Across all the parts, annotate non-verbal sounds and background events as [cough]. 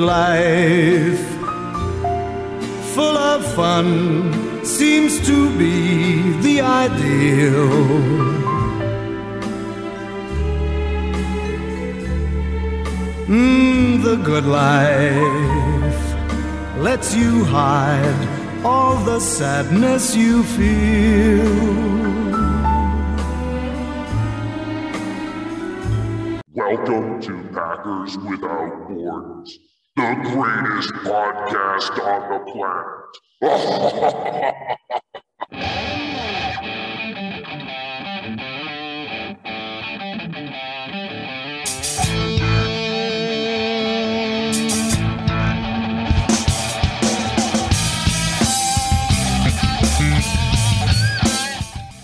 life, full of fun, seems to be the ideal. Mm, the good life lets you hide all the sadness you feel. Welcome to Packers Without Borders, the greatest podcast on the planet.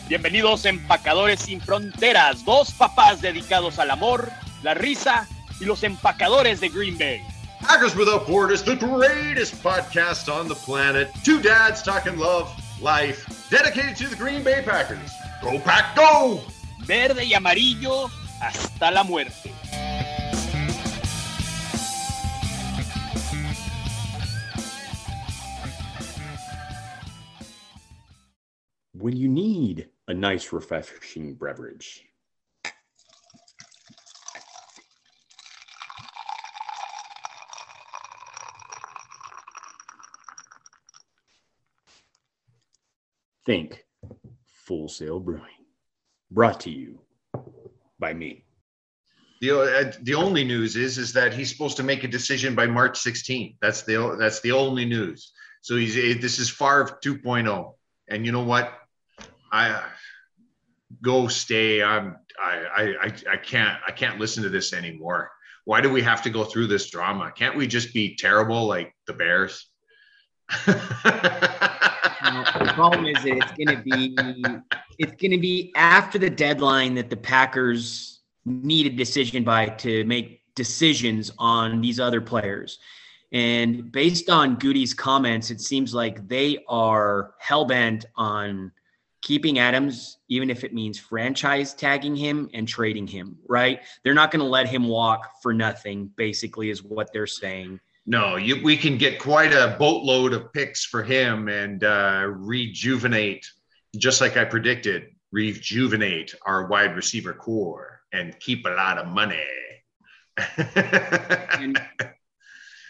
Bienvenidos empacadores sin fronteras, dos papás dedicados al amor, la risa y los empacadores de Green Bay. Packers Without Borders, the greatest podcast on the planet. Two dads talking love, life, dedicated to the Green Bay Packers. Go Pack, go! Verde y amarillo hasta la muerte. When you need a nice, refreshing beverage, think Full Sail Brewing. Brought to you by me. The, uh, the only news is is that he's supposed to make a decision by March 16th. That's the that's the only news. So he's eh, this is Favre 2.0. And you know what? I go stay. I'm I I I can't I can't listen to this anymore. Why do we have to go through this drama? Can't we just be terrible like the Bears? [laughs] problem is that it's going to be it's going to be after the deadline that the Packers need a decision by to make decisions on these other players. And based on Goody's comments, it seems like they are hell bent on keeping Adams, even if it means franchise tagging him and trading him, right? They're not going to let him walk for nothing, basically, is what they're saying. No, you, we can get quite a boatload of picks for him and uh, rejuvenate, just like I predicted, rejuvenate our wide receiver core and keep a lot of money. [laughs] and,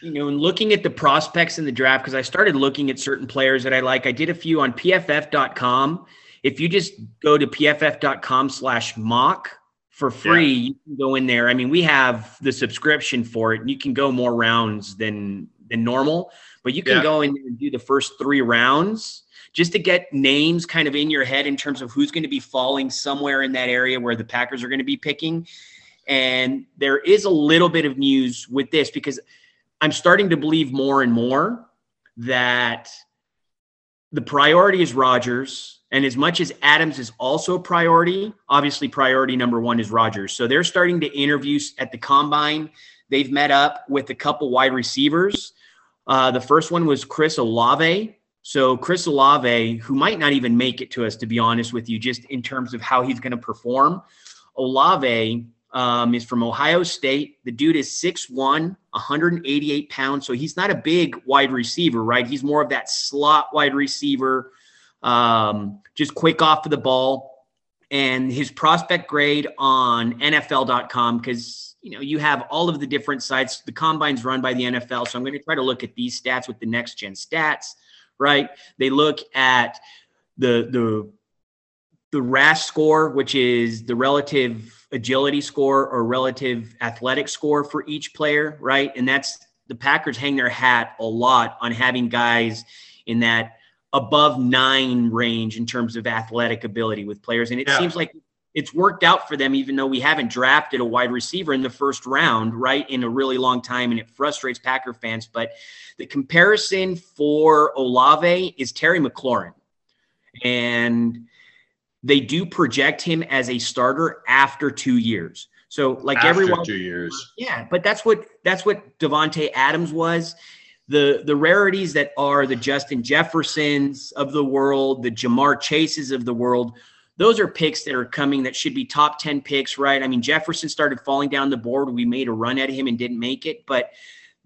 you know, and looking at the prospects in the draft, because I started looking at certain players that I like. I did a few on pff.com. If you just go to pff.com slash mock for free, yeah. you can go in there. I mean, we have the subscription for it, and you can go more rounds than than normal, but you can yeah. go in there and do the first three rounds just to get names kind of in your head in terms of who's going to be falling somewhere in that area where the Packers are going to be picking. And there is a little bit of news with this because I'm starting to believe more and more that the priority is Rodgers. And as much as Adams is also a priority, obviously priority number one is Rodgers. So they're starting to interview at the combine. They've met up with a couple wide receivers. Uh, the first one was Chris Olave. So Chris Olave, who might not even make it to us, to be honest with you, just in terms of how he's going to perform. Olave um, is from Ohio State. The dude is 6'1, 188 pounds. So he's not a big wide receiver, right? He's more of that slot wide receiver, um, just quick off of the ball. And his prospect grade on NFL.com, because you know you have all of the different sites. The combine's run by the NFL, so I'm going to try to look at these stats with the next gen stats. Right? They look at the the the RAS score, which is the relative agility score or relative athletic score for each player, right? And that's the Packers hang their hat a lot on having guys in that above nine range in terms of athletic ability with players. And it yeah. seems like it's worked out for them, even though we haven't drafted a wide receiver in the first round, right, in a really long time. And it frustrates Packer fans. But the comparison for Olave is Terry McLaurin. And they do project him as a starter after two years. So like after everyone, two years, yeah. But that's what that's what Davante Adams was. The the rarities that are the Justin Jeffersons of the world, the Ja'Marr Chases of the world. Those are picks that are coming that should be top 10 picks, right? I mean, Jefferson started falling down the board. We made a run at him and didn't make it. But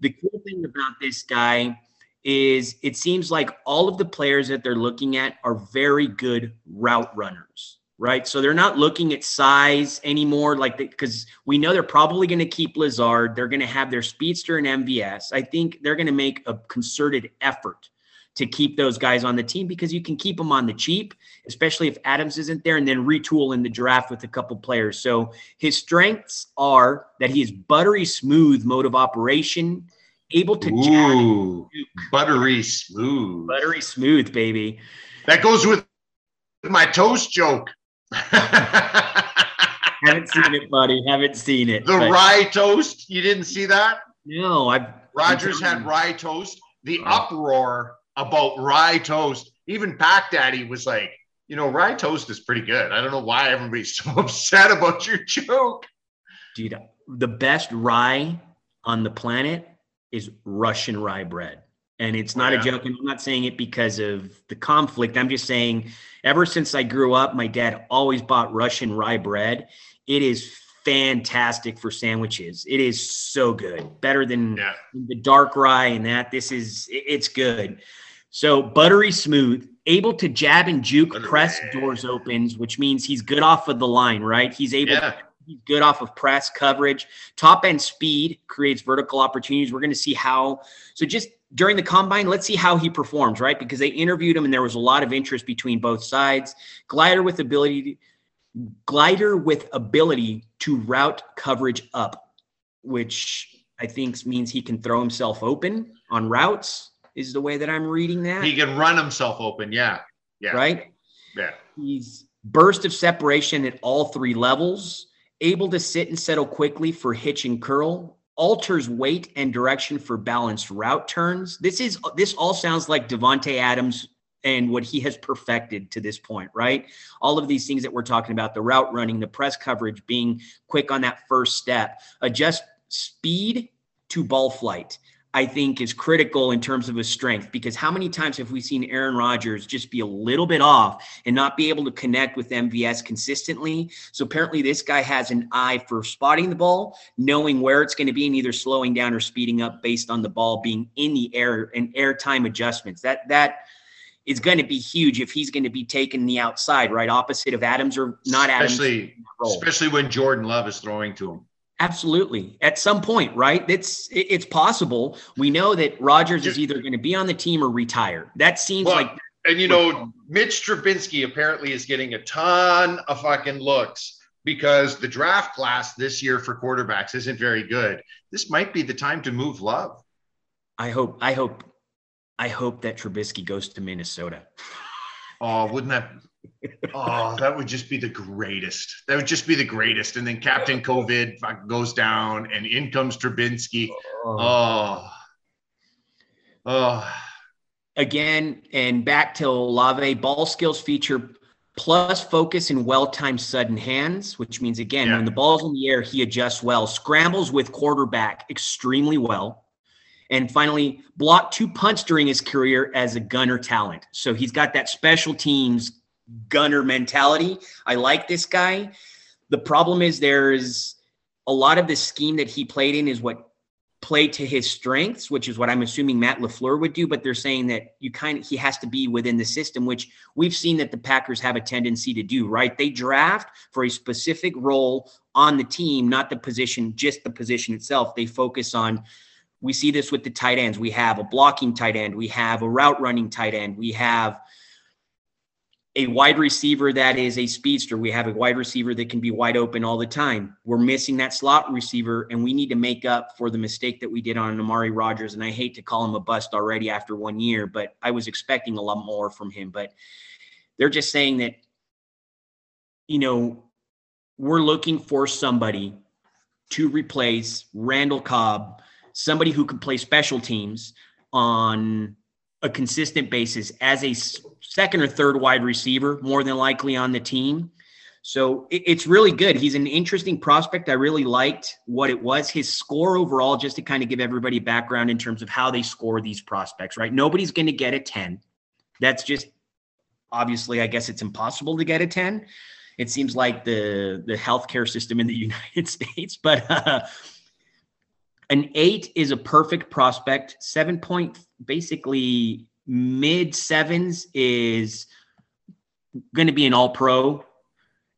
the cool thing about this guy is it seems like all of the players that they're looking at are very good route runners right? So they're not looking at size anymore, like because we know they're probably going to keep Lazard. They're going to have their speedster and MVS. I think they're going to make a concerted effort to keep those guys on the team because you can keep them on the cheap, especially if Adams isn't there, and then retool in the draft with a couple players. So his strengths are that he is buttery smooth mode of operation, able to Ooh, buttery smooth. buttery smooth, baby. That goes with my toast joke. [laughs] Haven't seen it, buddy. Haven't seen it. The but- rye toast. You didn't see that? No, I've Rodgers had rye toast. The oh. uproar about rye toast. Even Pack Daddy was like, you know, rye toast is pretty good. I don't know why everybody's [laughs] so upset about your joke. dude. The best rye on the planet is Russian rye bread. And it's not Yeah. a joke. And I'm not saying it because of the conflict. I'm just saying, ever since I grew up, my dad always bought Russian rye bread. It is fantastic for sandwiches. It is so good, better than Yeah. the dark rye and that. This is it's good. So buttery smooth, able to jab and juke Buttery. press doors opens, which means he's good off of the line, right? He's able Yeah. he's good off of press coverage. Top end speed creates vertical opportunities. We're going to see how. So just during the combine, let's see how he performs, right? Because they interviewed him and there was a lot of interest between both sides. Glider with ability, glider with ability to route coverage up, which I think means he can throw himself open on routes. Is the way that I'm reading that, He can run himself open. Yeah. Yeah. right? Yeah. He's burst of separation at all three levels, able to sit and settle quickly for hitch and curl, alters weight and direction for balanced route turns. This is this all sounds like Davante Adams and what he has perfected to this point, right? All of these things that we're talking about, the route running, the press coverage, being quick on that first step, adjust speed to ball flight. I think is critical in terms of his strength because how many times have we seen Aaron Rodgers just be a little bit off and not be able to connect with MVS consistently? So apparently, this guy has an eye for spotting the ball, knowing where it's going to be, and either slowing down or speeding up based on the ball being in the air and airtime adjustments. That that is going to be huge if he's going to be taking the outside, right, opposite of Adams or not Adams. Especially, role. especially when Jordan Love is throwing to him. Absolutely. At some point, right? It's it's possible. We know that Rodgers is either going to be on the team or retire. That seems Well, like And you know, Mitch Trubinsky apparently is getting a ton of fucking looks because the draft class this year for quarterbacks isn't very good. This might be the time to move Love. I hope I hope I hope that Trubisky goes to Minnesota. Oh, wouldn't that? Oh, that would just be the greatest. That would just be the greatest. And then Captain COVID goes down, and in comes Trubinsky. Oh. oh, oh, Again, and back to Olave, ball skills feature plus focus and well-timed sudden hands, which means again, Yeah. when the ball's in the air, he adjusts well, scrambles with quarterback extremely well. And finally, blocked two punts during his career as a gunner talent. So he's got that special teams gunner mentality. I like this guy. The problem is there's a lot of the scheme that he played in is what played to his strengths, which is what I'm assuming Matt LaFleur would do. But they're saying that you kind of he has to be within the system, which we've seen that the Packers have a tendency to do, right? They draft for a specific role on the team, not the position, just the position itself. They focus on we see this with the tight ends. We have a blocking tight end, we have a route running tight end, we have a wide receiver that is a speedster. We have a wide receiver that can be wide open all the time. We're missing that slot receiver, and we need to make up for the mistake that we did on Amari Rodgers. And I hate to call him a bust already after one year, but I was expecting a lot more from him. But they're just saying that, you know, we're looking for somebody to replace Randall Cobb, somebody who can play special teams on a consistent basis as a second or third wide receiver, more than likely on the team. So it- it's really good. He's an interesting prospect. I really liked what it was. His score overall, just to kind of give everybody background in terms of how they score these prospects, right? Nobody's going to get a 10. That's just obviously, I guess it's impossible to get a 10. It seems like the the healthcare system in the [laughs] United States, but uh, An eight is a perfect prospect. Seven point, basically mid sevens is going to be an all pro.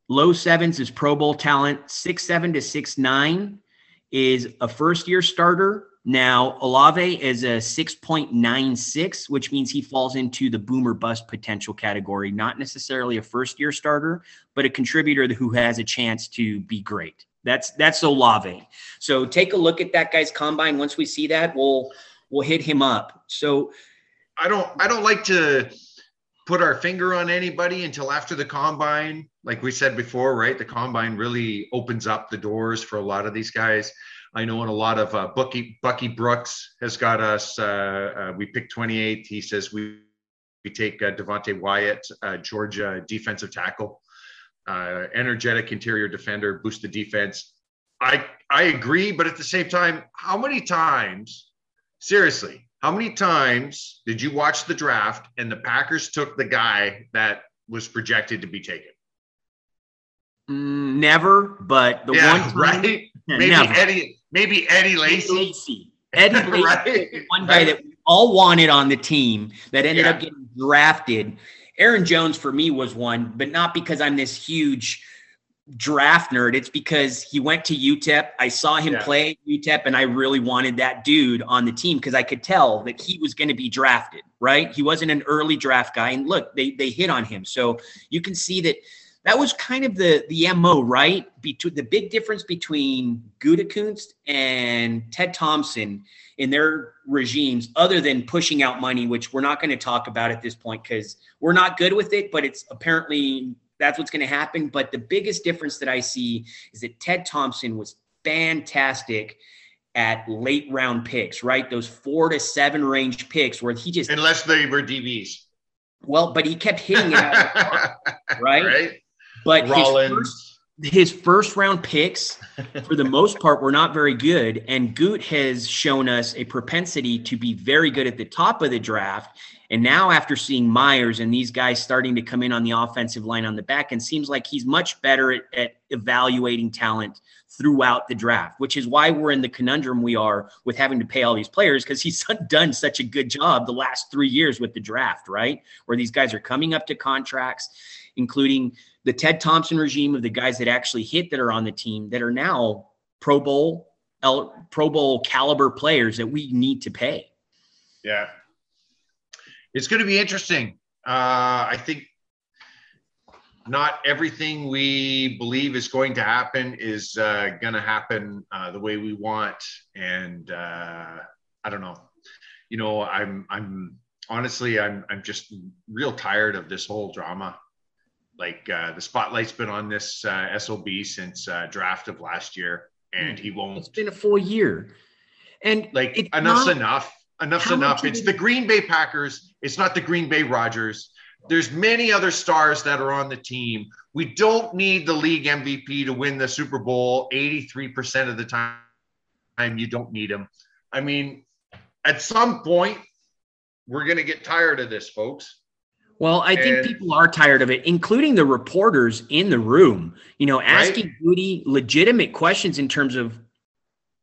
Low sevens is Pro Bowl talent. Six seven to six nine is a first year starter. Now, Olave is a 6.96, which means he falls into the boomer bust potential category, not necessarily a first year starter, but a contributor who has a chance to be great. That's that's Olave. So take a look at that guy's combine. Once we see that, we'll we'll hit him up. So I don't I don't like to put our finger on anybody until after the combine. Like we said before, right? The combine really opens up the doors for a lot of these guys. I know in a lot of uh, Bucky Bucky Brooks has got us. Uh, uh, we picked 28th. He says we we take uh, Devonte Wyatt, uh, Georgia defensive tackle, uh, energetic interior defender, boost the defense. I I agree, but at the same time, how many times, seriously, how many times did you watch the draft and the Packers took the guy that was projected to be taken? mm, never, but the yeah, one [laughs] time, right. [laughs] Maybe never. Eddie, maybe Eddie Lacy. Lacy. Eddie [laughs] Lacy, Right. one guy that we all wanted on the team that ended Yeah. up getting drafted. Aaron Jones for me was one, but not because I'm this huge draft nerd. It's because he went to UTEP. I saw him Yeah. play UTEP, and I really wanted that dude on the team because I could tell that he was going to be drafted. Right? He wasn't an early draft guy, and look, they they hit on him. So you can see that that was kind of the the mo right between the big difference between Gutekunst and Ted Thompson in their regimes, other than pushing out money, which we're not going to talk about at this point because we're not good with it. But it's apparently that's what's going to happen. But the biggest difference that I see is that Ted Thompson was fantastic at late round picks, right? Those four to seven range picks where he just Unless they were DBs. well, but he kept hitting it out of the park, [laughs] right? right? But his first, his first round picks, for the most part, were not very good. And Goot has shown us a propensity to be very good at the top of the draft. And now, after seeing Myers and these guys starting to come in on the offensive line on the back end, seems like he's much better at, at evaluating talent throughout the draft, which is why we're in the conundrum we are with having to pay all these players because he's [laughs] done such a good job the last three years with the draft, right? Where these guys are coming up to contracts, including the Ted Thompson regime of the guys that actually hit that are on the team that are now Pro Bowl, Pro Bowl caliber players that we need to pay. Yeah. It's going to be interesting. Uh, I think not everything we believe is going to happen is uh, going to happen uh, the way we want. And uh, I don't know. You know, I'm, I'm honestly, I'm, I'm just real tired of this whole drama. Like uh, the spotlight's been on this uh, SOB since uh, draft of last year, and he won't It's been a full year. And like it's enough's not- enough. Enough's enough. It's the Green Bay Packers. It's not the Green Bay Rodgers. There's many other stars that are on the team. We don't need the league MVP to win the Super Bowl 83% of the time. You don't need him. I mean, at some point, we're going to get tired of this, folks. Well, I think And- people are tired of it, including the reporters in the room, you know, asking Goody legitimate questions in terms of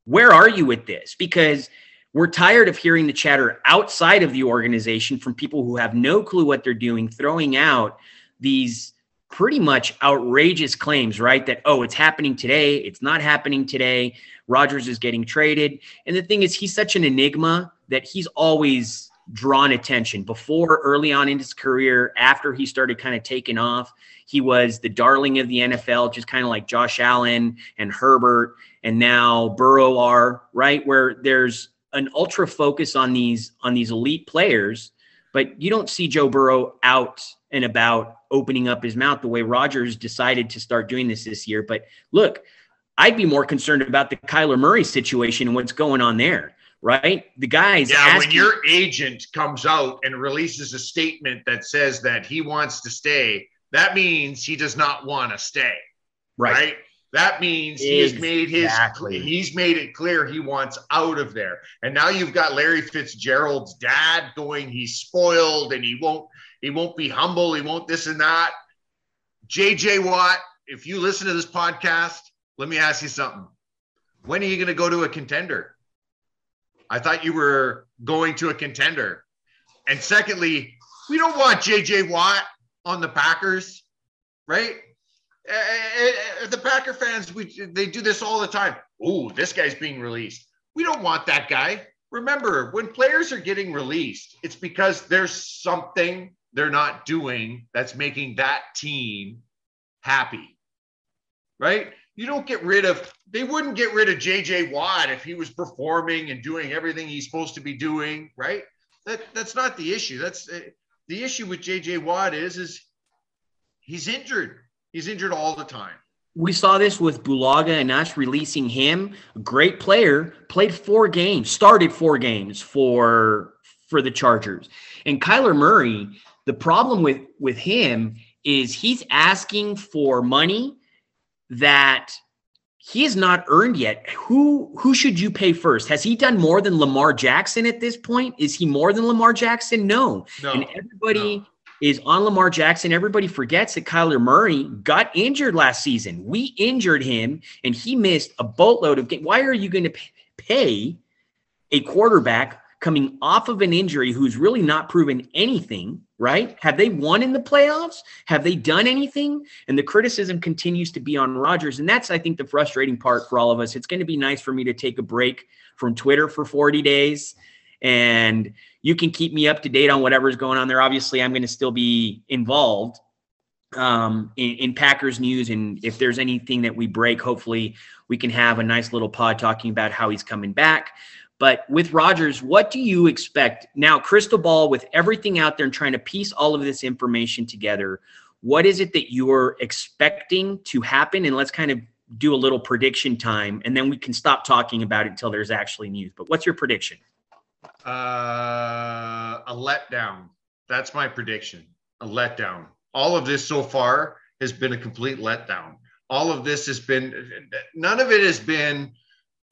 where are you with this? Because we're tired of hearing the chatter outside of the organization from people who have no clue what they're doing, throwing out these pretty much outrageous claims, right? That, oh, it's happening today. It's not happening today. Rodgers is getting traded. And the thing is, he's such an enigma that he's always drawn attention. Before early on in his career after he started kind of taking off he was the darling of the NFL just kind of like Josh Allen and Herbert and now Burrow are right? Where there's an ultra focus on these on these elite players but you don't see Joe Burrow out and about opening up his mouth the way Rodgers decided to start doing this this year. But look I'd be more concerned about the Kyler Murray situation and what's going on there right the guys Yeah, when your agent comes out and releases a statement that says that he wants to stay, that means he does not want to stay. right? That means he has made his Exactly. he's made it clear he wants out of there. And now you've got Larry Fitzgerald's dad going, he's spoiled and he won't he won't be humble, he won't this and that. JJ Watt, if you listen to this podcast, let me ask you something. When are you going to go to a contender? I thought you were going to a contender. And secondly, we don't want JJ Watt on the Packers, right? The Packer fans, we they do this all the time. Oh, this guy's being released. We don't want that guy. Remember, when players are getting released, it's because there's something they're not doing that's making that team happy. Right? You don't get rid of, they wouldn't get rid of JJ Watt if he was performing and doing everything he's supposed to be doing, right? That that's not the issue. That's uh, the issue with JJ Watt is is he's injured. He's injured all the time. We saw this with Bulaga and us releasing him. Great player, played four games, started four games for for the Chargers. And Kyler Murray, the problem with with him is he's asking for money that he has not earned yet. Who who should you pay first? Has he done more than Lamar Jackson at this point? Is he more than Lamar Jackson? No. No, and everybody no. is on Lamar Jackson. Everybody forgets that Kyler Murray got injured last season. We injured him and he missed a boatload of games. Why are you going to pay a quarterback coming off of an injury who's really not proven anything, right? Have they won in the playoffs? Have they done anything? And the criticism continues to be on Rodgers. And that's, I think, the frustrating part for all of us. It's going to be nice for me to take a break from Twitter for 40 days. And you can keep me up to date on whatever's going on there. Obviously, I'm going to still be involved um, in, in Packers news. And if there's anything that we break, hopefully we can have a nice little pod talking about how he's coming back. But with Rodgers, what do you expect now? Crystal ball with everything out there and trying to piece all of this information together. What is it that you're expecting to happen? And let's kind of do a little prediction time, and then we can stop talking about it until there's actually news. But what's your prediction? Uh, a letdown. That's my prediction. A letdown. All of this so far has been a complete letdown. All of this has been, none of it has been,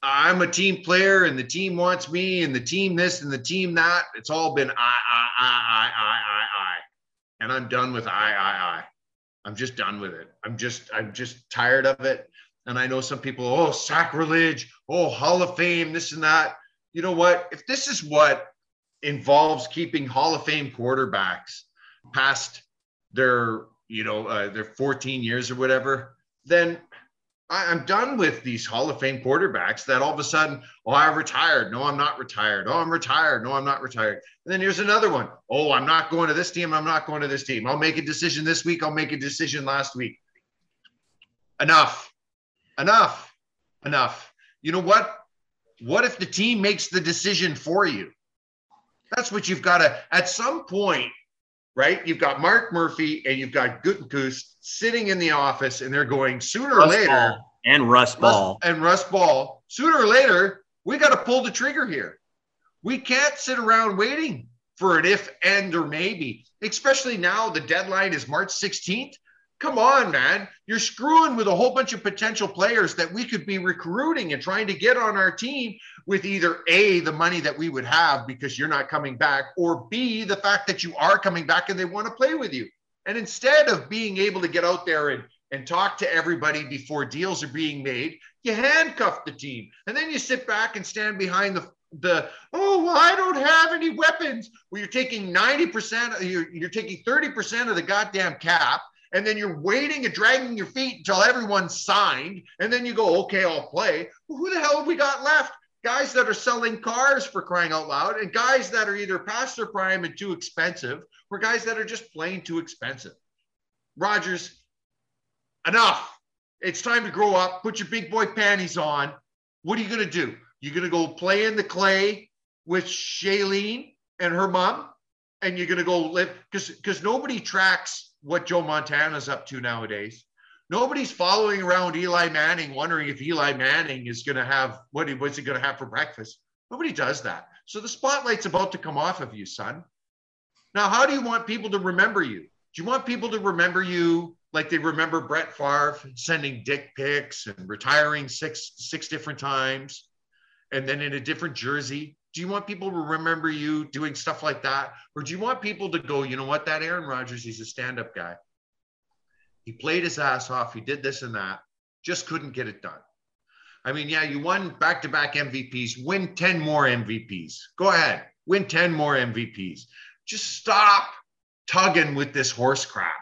I'm a team player and the team wants me and the team this and the team that. It's all been I, I, I, I, I, I, I. And I'm done with I, I, I. I'm just done with it. I'm just, I'm just tired of it. And I know some people, oh, sacrilege, oh, Hall of Fame, this and that. You know what? If this is what involves keeping Hall of Fame quarterbacks past their, you know, uh, their 14 years or whatever, then I, am done with these Hall of Fame quarterbacks that all of a sudden, oh, I retired. No, I'm not retired. Oh, I'm retired. No, I'm not retired. And then here's another one. Oh, I'm not going to this team. I'm not going to this team. I'll make a decision this week. I'll make a decision last week. Enough. Enough. Enough. You know what? What if the team makes the decision for you? That's what you've got to, at some point, right? You've got Mark Murphy and you've got Gutekunst sitting in the office and they're going sooner or later. Ball and Russ Ball. and Russ Ball, sooner or later, we got to pull the trigger here. We can't sit around waiting for an if, and, or maybe, especially now the deadline is March 16th. Come on, man. You're screwing with a whole bunch of potential players that we could be recruiting and trying to get on our team with either A, the money that we would have because you're not coming back, or B, the fact that you are coming back and they want to play with you. And instead of being able to get out there and, and talk to everybody before deals are being made, you handcuff the team. And then you sit back and stand behind the the oh well, I don't have any weapons. Well, you're taking 90%, you're, you're taking 30% of the goddamn cap, and then you're waiting and dragging your feet until everyone's signed, and then you go, okay, I'll play. Well, who the hell have we got left? Guys that are selling cars for crying out loud, and guys that are either past their prime and too expensive, or guys that are just plain too expensive. Rodgers, enough. It's time to grow up. Put your big boy panties on. What are you going to do? You're going to go play in the clay with Shailene and her mom, and you're going to go live because because nobody tracks what Joe Montana's up to nowadays. Nobody's following around Eli Manning, wondering if Eli Manning is going to have what he what's he going to have for breakfast. Nobody does that. So the spotlight's about to come off of you, son. Now, how do you want people to remember you? Do you want people to remember you like they remember Brett Favre sending dick pics and retiring six six different times, and then in a different jersey? Do you want people to remember you doing stuff like that, or do you want people to go, you know what, that Aaron Rodgers, he's a stand-up guy. He played his ass off. He did this and that, just couldn't get it done. I mean, yeah, you won back to back MVPs, win 10 more MVPs. Go ahead, win 10 more MVPs. Just stop tugging with this horse crap.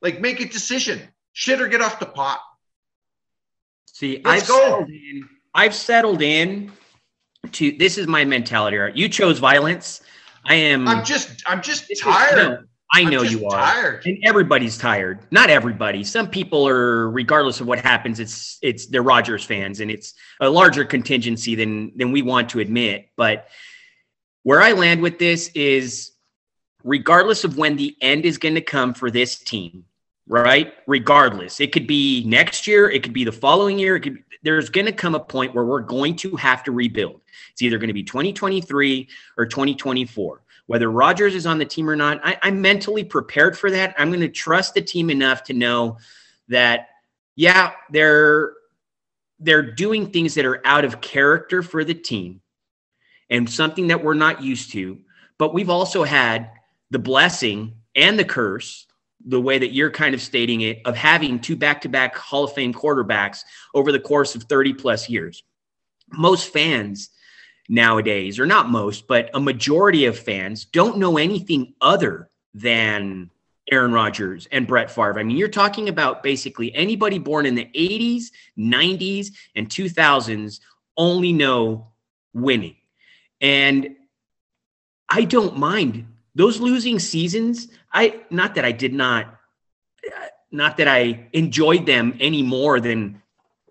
Like, make a decision. Shit or get off the pot. See, Let's I've go. settled in. I've settled in to this is my mentality. You chose violence. I am. I'm just, I'm just this is- tired. no, I know you are. Tired. And everybody's tired. Not everybody. Some people are, regardless of what happens, it's it's they're Rodgers fans, and it's a larger contingency than than we want to admit. But where I land with this is, regardless of when the end is going to come for this team, right? Regardless, it could be next year, it could be the following year. It could. There's going to come a point where we're going to have to rebuild. It's either going to be 2023 or 2024 whether Rodgers is on the team or not, I, I'm mentally prepared for that. I'm going to trust the team enough to know that, yeah, they're they're doing things that are out of character for the team and something that we're not used to. But we've also had the blessing and the curse, the way that you're kind of stating it, of having two back-to-back Hall of Fame quarterbacks over the course of 30 plus years. Most fans nowadays, or not most, but a majority of fans don't know anything other than Aaron Rodgers and Brett Favre. I mean, you're talking about basically anybody born in the 80s, 90s, and 2000s only know winning. And I don't mind those losing seasons. I not that I did not not that I enjoyed them any more than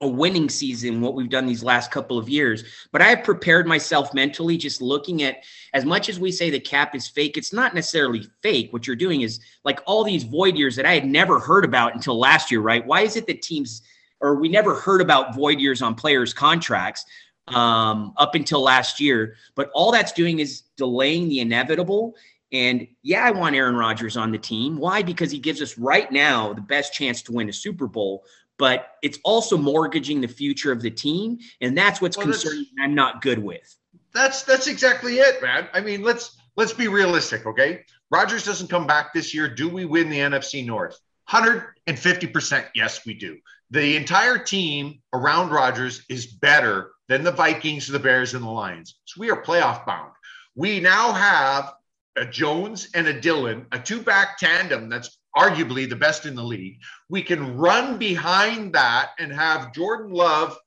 a winning season, what we've done these last couple of years. But I have prepared myself mentally, just looking at as much as we say the cap is fake, it's not necessarily fake. What you're doing is like all these void years that I had never heard about until last year, right? Why is it that teams or we never heard about void years on players' contracts um, up until last year? But all that's doing is delaying the inevitable. And yeah, I want Aaron Rodgers on the team. Why? Because he gives us right now the best chance to win a Super Bowl but it's also mortgaging the future of the team, and that's what's Well, that's- concerning. I'm not good with. That's that's exactly it, man. I mean, let's let's be realistic, okay? Rodgers doesn't come back this year. Do we win the NFC North? 150% yes, we do. The entire team around Rodgers is better than the Vikings, the Bears, and the Lions. So we are playoff bound. We now have a Jones and a Dillon, a two-back tandem that's arguably the best in the league. We can run behind that and have Jordan Love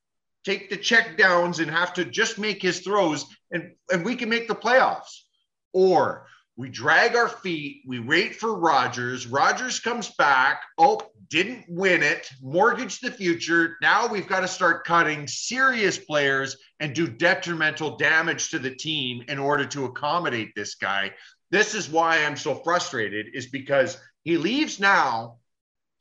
take the check downs and have to just make his throws and, and we can make the playoffs. Or we drag our feet, we wait for Rodgers. Rodgers comes back. Oh, didn't win it, mortgage the future. Now we've got to start cutting serious players and do detrimental damage to the team in order to accommodate this guy. This is why I'm so frustrated, is because he leaves now.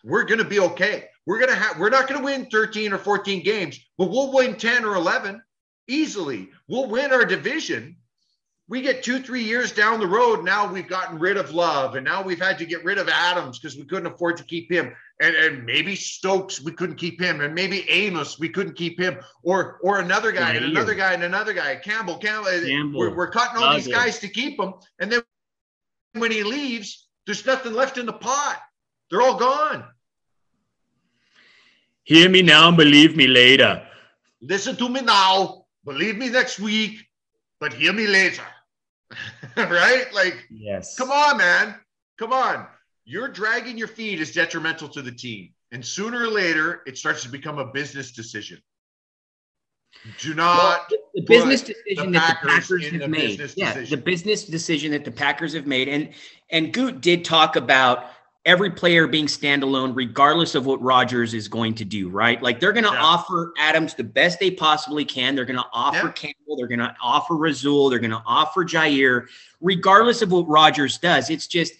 We're going to be okay. We're going to have, we're not going to win 13 or 14 games, but we'll win 10 or 11 easily. We'll win our division. We get two, three years down the road. Now we've gotten rid of Love, and now we've had to get rid of Adams because we couldn't afford to keep him. And, and maybe Stokes, we couldn't keep him, and maybe Amos, we couldn't keep him, or or another guy, and another guy, and another guy. Campbell, Campbell. Campbell, We're, we're cutting all these guys to keep them, and then when he leaves, there's nothing left in the pot. They're all gone. Hear me now, and believe me later. Listen to me now. Believe me next week, but hear me later. [laughs] right? Like, Yes. come on, man. Come on. You're dragging your feet is detrimental to the team. And sooner or later, it starts to become a business decision. Do not. the- the business decision the that the Packers Packers have made. Yeah, decision. the business decision that the Packers have made, and and Goot did talk about every player being standalone, regardless of what Rodgers is going to do. Right? Like they're going to Yeah. offer Adams the best they possibly can. They're going to offer Yeah. Campbell. They're going to offer Rasul. They're going to offer Jaire, regardless of what Rodgers does. It's just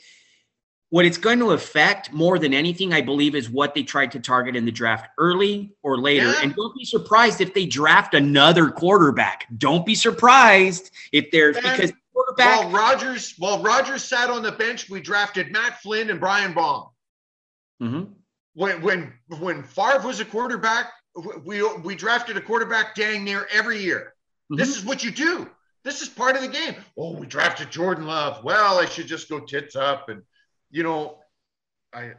what it's going to affect more than anything, I believe, is what they tried to target in the draft early or later. Yeah. And don't be surprised if they draft another quarterback. Don't be surprised if there's Man, because quarterback. While Rodgers, while Rodgers sat on the bench, we drafted Matt Flynn and Brian Brohm. Mhm. when when when Favre was a quarterback, we we drafted a quarterback dang near every year. This is what you do. This is part of the game. Oh, we drafted Jordan Love. Well, I should just go tits up and you know, I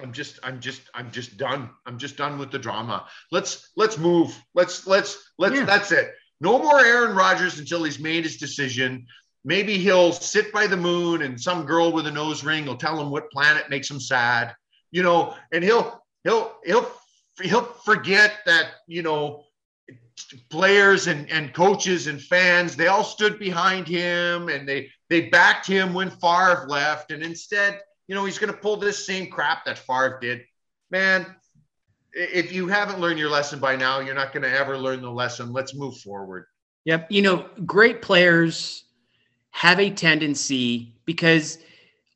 I'm just, I'm just, I'm just done. I'm just done with the drama. Let's, let's move. Let's, let's, let's. Yeah. That's it. No more Aaron Rodgers until he's made his decision. Maybe he'll sit by the moon, and some girl with a nose ring will tell him what planet makes him sad. You know, and he'll, he'll, he'll, he'll forget that. You know, players and, and coaches and fans, they all stood behind him and they they backed him when Favre left. And instead, you know, he's going to pull this same crap that Favre did. Man, if you haven't learned your lesson by now, you're not going to ever learn the lesson. Let's move forward. Yep. You know, great players have a tendency because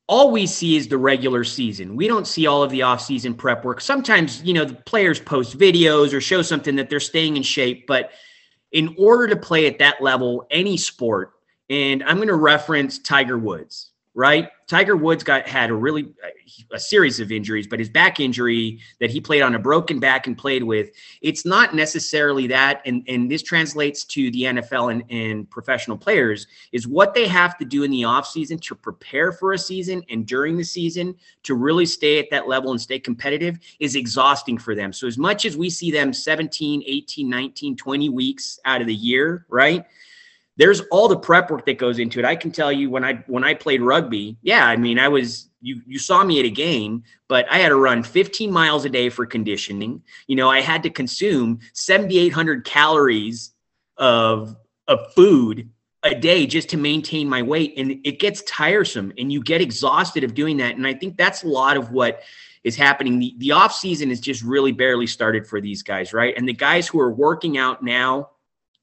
all we see is the regular season. We don't see all of the offseason prep work. Sometimes, you know, the players post videos or show something that they're staying in shape, but in order to play at that level, any sport, and I'm going to reference Tiger Woods, right? Tiger Woods got had a really a series of injuries, but his back injury that he played on a broken back and played with, it's not necessarily that. And, and this translates to the NFL and, and professional players is what they have to do in the offseason to prepare for a season and during the season to really stay at that level and stay competitive is exhausting for them. So as much as we see them 17, 18, 19, 20 weeks out of the year, right? There's all the prep work that goes into it. I can tell you when I when I played rugby, yeah, I mean I was you you saw me at a game, but I had to run 15 miles a day for conditioning. You know, I had to consume 7800 calories of of food a day just to maintain my weight and it gets tiresome and you get exhausted of doing that and I think that's a lot of what is happening the the off season is just really barely started for these guys, right? And the guys who are working out now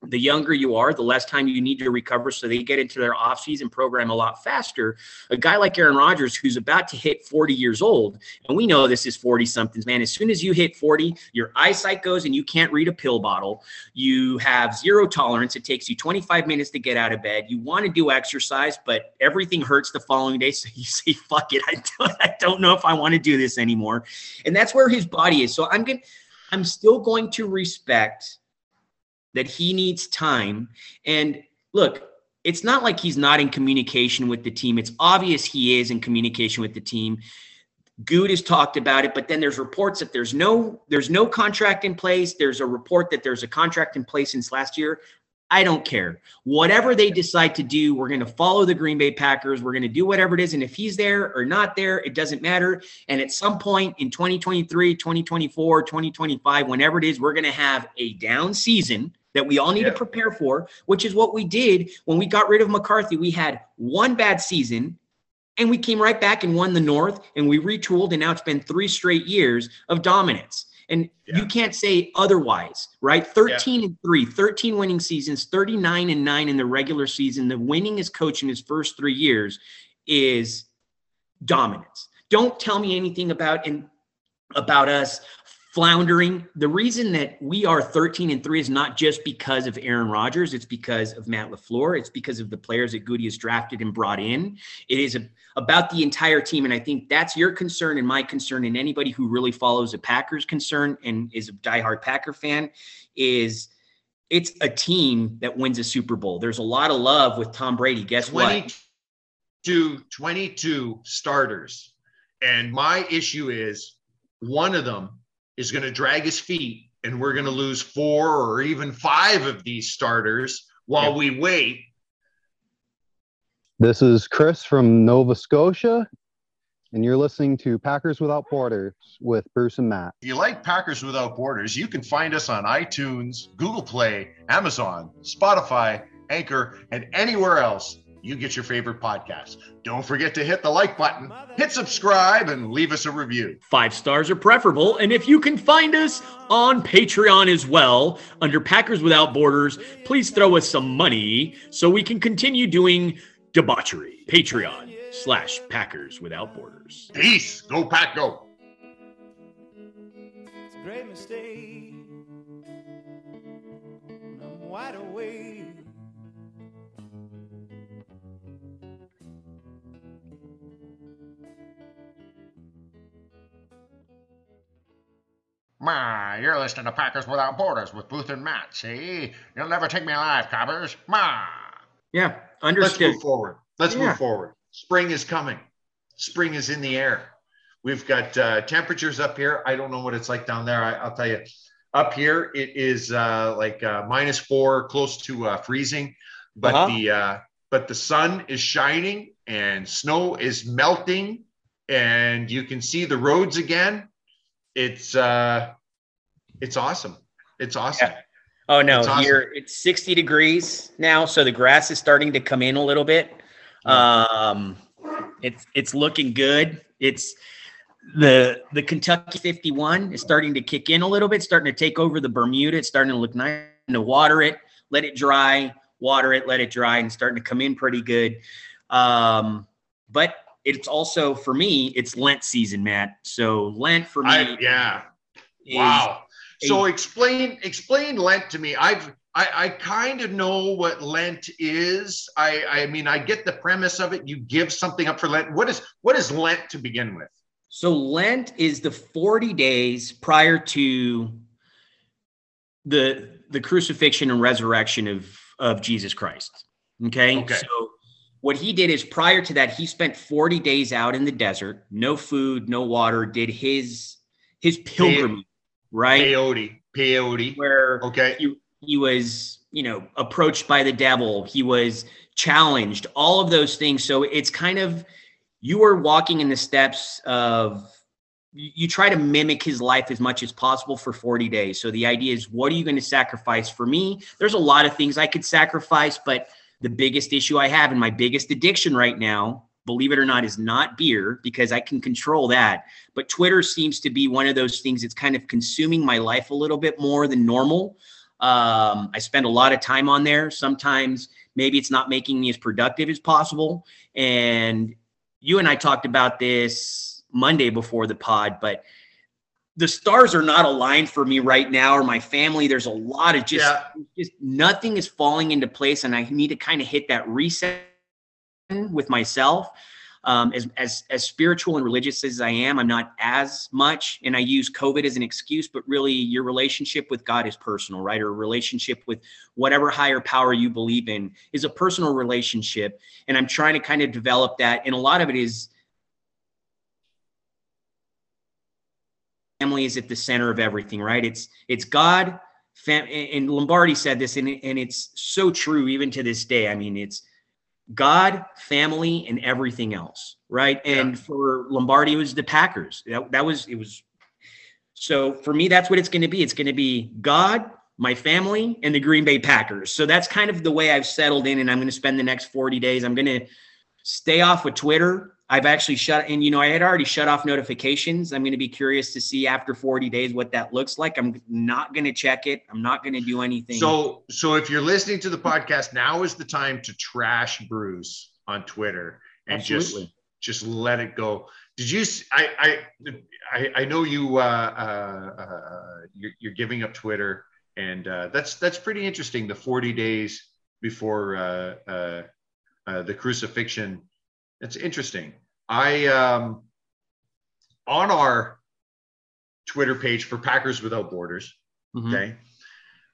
the younger you are, the less time you need to recover. So they get into their offseason program a lot faster. A guy like Aaron Rodgers, who's about to hit 40 years old, and we know this is 40 somethings, man. As soon as you hit 40, your eyesight goes and you can't read a pill bottle. You have zero tolerance. It takes you 25 minutes to get out of bed. You want to do exercise, but everything hurts the following day. [laughs] So you say, fuck it. I don't, I don't know if I want to do this anymore. And that's where his body is. So I'm going to, I'm still going to respect that he needs time. And look, it's not like he's not in communication with the team. It's obvious he is in communication with the team. Good has talked about it, but then there's reports that there's no there's no contract in place. There's a report that there's a contract in place since last year. I don't care. Whatever they decide to do, we're going to follow the Green Bay Packers. We're going to do whatever it is. And if he's there or not there, it doesn't matter. And at some point in 2023, 2024, 2025, whenever it is, we're going to have a down season that we all need Yeah. to prepare for, which is what we did when we got rid of McCarthy. We had one bad season and we came right back and won the North and we retooled. And now it's been three straight years of dominance. And Yeah. you can't say otherwise, right? 13 and 3, 13 winning seasons, 39 and 9 in the regular season. The winningest coach in his first three years is dominance. Don't tell me anything about and about us floundering. The reason that we are 13 and 3 is not just because of Aaron Rodgers, it's because of Matt LaFleur, it's because of the players that Goody has drafted and brought in. It is a, about the entire team and I think that's your concern and my concern and anybody who really follows the Packers concern and is a diehard Packer fan is it's a team that wins a Super Bowl. There's a lot of love with Tom Brady. Guess what? 22, 22 starters. And my issue is one of them is going to drag his feet, and we're going to lose four or even five of these starters while Yeah. we wait. This is Chris from Nova Scotia, and you're listening to Packers Without Borders with Bruce and Matt. If you like Packers Without Borders, you can find us on iTunes, Google Play, Amazon, Spotify, Anchor, and anywhere else you get your favorite podcast. Don't forget to hit the like button, hit subscribe, and leave us a review. Five stars are preferable. And if you can find us on Patreon as well, under Packers Without Borders, please throw us some money so we can continue doing debauchery. Patreon slash Packers Without Borders. Peace. Go, Pack, go. It's a great mistake. I'm wide awake. Ma, you're listening to Packers Without Borders with Booth and Matt. See, you'll never take me alive, coppers. Ma. Yeah, Let's move forward. Let's Yeah. move forward. Spring is coming. Spring is in the air. We've got uh, temperatures up here. I don't know what it's like down there. I, I'll tell you. Up here, it is uh, like uh, minus four, close to uh, freezing. But Uh-huh. the uh, but the sun is shining and snow is melting, and you can see the roads again. It's uh, it's awesome. It's awesome. Yeah. Oh no, It's awesome. here it's 60 degrees now, so the grass is starting to come in a little bit. Um, it's it's looking good. It's the the Kentucky 51 is starting to kick in a little bit, starting to take over the Bermuda. It's starting to look nice. To water it, let it dry, water it, let it dry, and starting to come in pretty good. Um, but it's also for me, it's Lent season, Matt. So Lent for me, I, yeah. Wow. So explain explain Lent to me. I've I, I kind of know what Lent is. I I mean I get the premise of it. You give something up for Lent. What is what is Lent to begin with? So Lent is the 40 days prior to the the crucifixion and resurrection of of Jesus Christ. Okay? Okay. So what he did is prior to that he spent 40 days out in the desert, no food, no water, did his his pilgrimage, right? Peyote. Peyote. Where Okay. he, he was you know approached by the devil he was challenged all of those things so it's kind of you are walking in the steps of you you try to mimic his life as much as possible for 40 days so the idea is what are you going to sacrifice for me there's a lot of things i could sacrifice but the biggest issue i have and my biggest addiction right now believe it or not is not beer because i can control that but twitter seems to be one of those things that's kind of consuming my life a little bit more than normal um, I spend a lot of time on there. Sometimes maybe it's not making me as productive as possible. And you and I talked about this Monday before the pod, but the stars are not aligned for me right now or my family. There's a lot of just, Yeah. just nothing is falling into place. And I need to kind of hit that reset with myself. Um, as, as as spiritual and religious as I am, I'm not as much, and I use COVID as an excuse. But really, your relationship with God is personal, right? Or relationship with whatever higher power you believe in is a personal relationship, and I'm trying to kind of develop that. And a lot of it is family is at the center of everything, right? It's it's God. Fam- and Lombardi said this, and, and it's so true even to this day. I mean, it's God, family, and everything else, right? And for Lombardi, it was the Packers. That, that was it was. So for me, that's what it's going to be. It's going to be God, my family, and the Green Bay Packers. So that's kind of the way I've settled in, and I'm going to spend the next 40 days. I'm going to stay off of Twitter. I've actually shut, and you know, I had already shut off notifications. I'm going to be curious to see after 40 days what that looks like. I'm not going to check it. I'm not going to do anything. So so if you're listening to the podcast, now is the time to trash Bruce on Twitter and Absolutely. just just let it go. Did you? I I I know you. Uh, uh, uh, you're, you're giving up Twitter, and uh, that's that's pretty interesting. The 40 days before uh, uh, uh, the crucifixion. That's interesting. I um, on our Twitter page for Packers Without Borders. Mhm. Okay.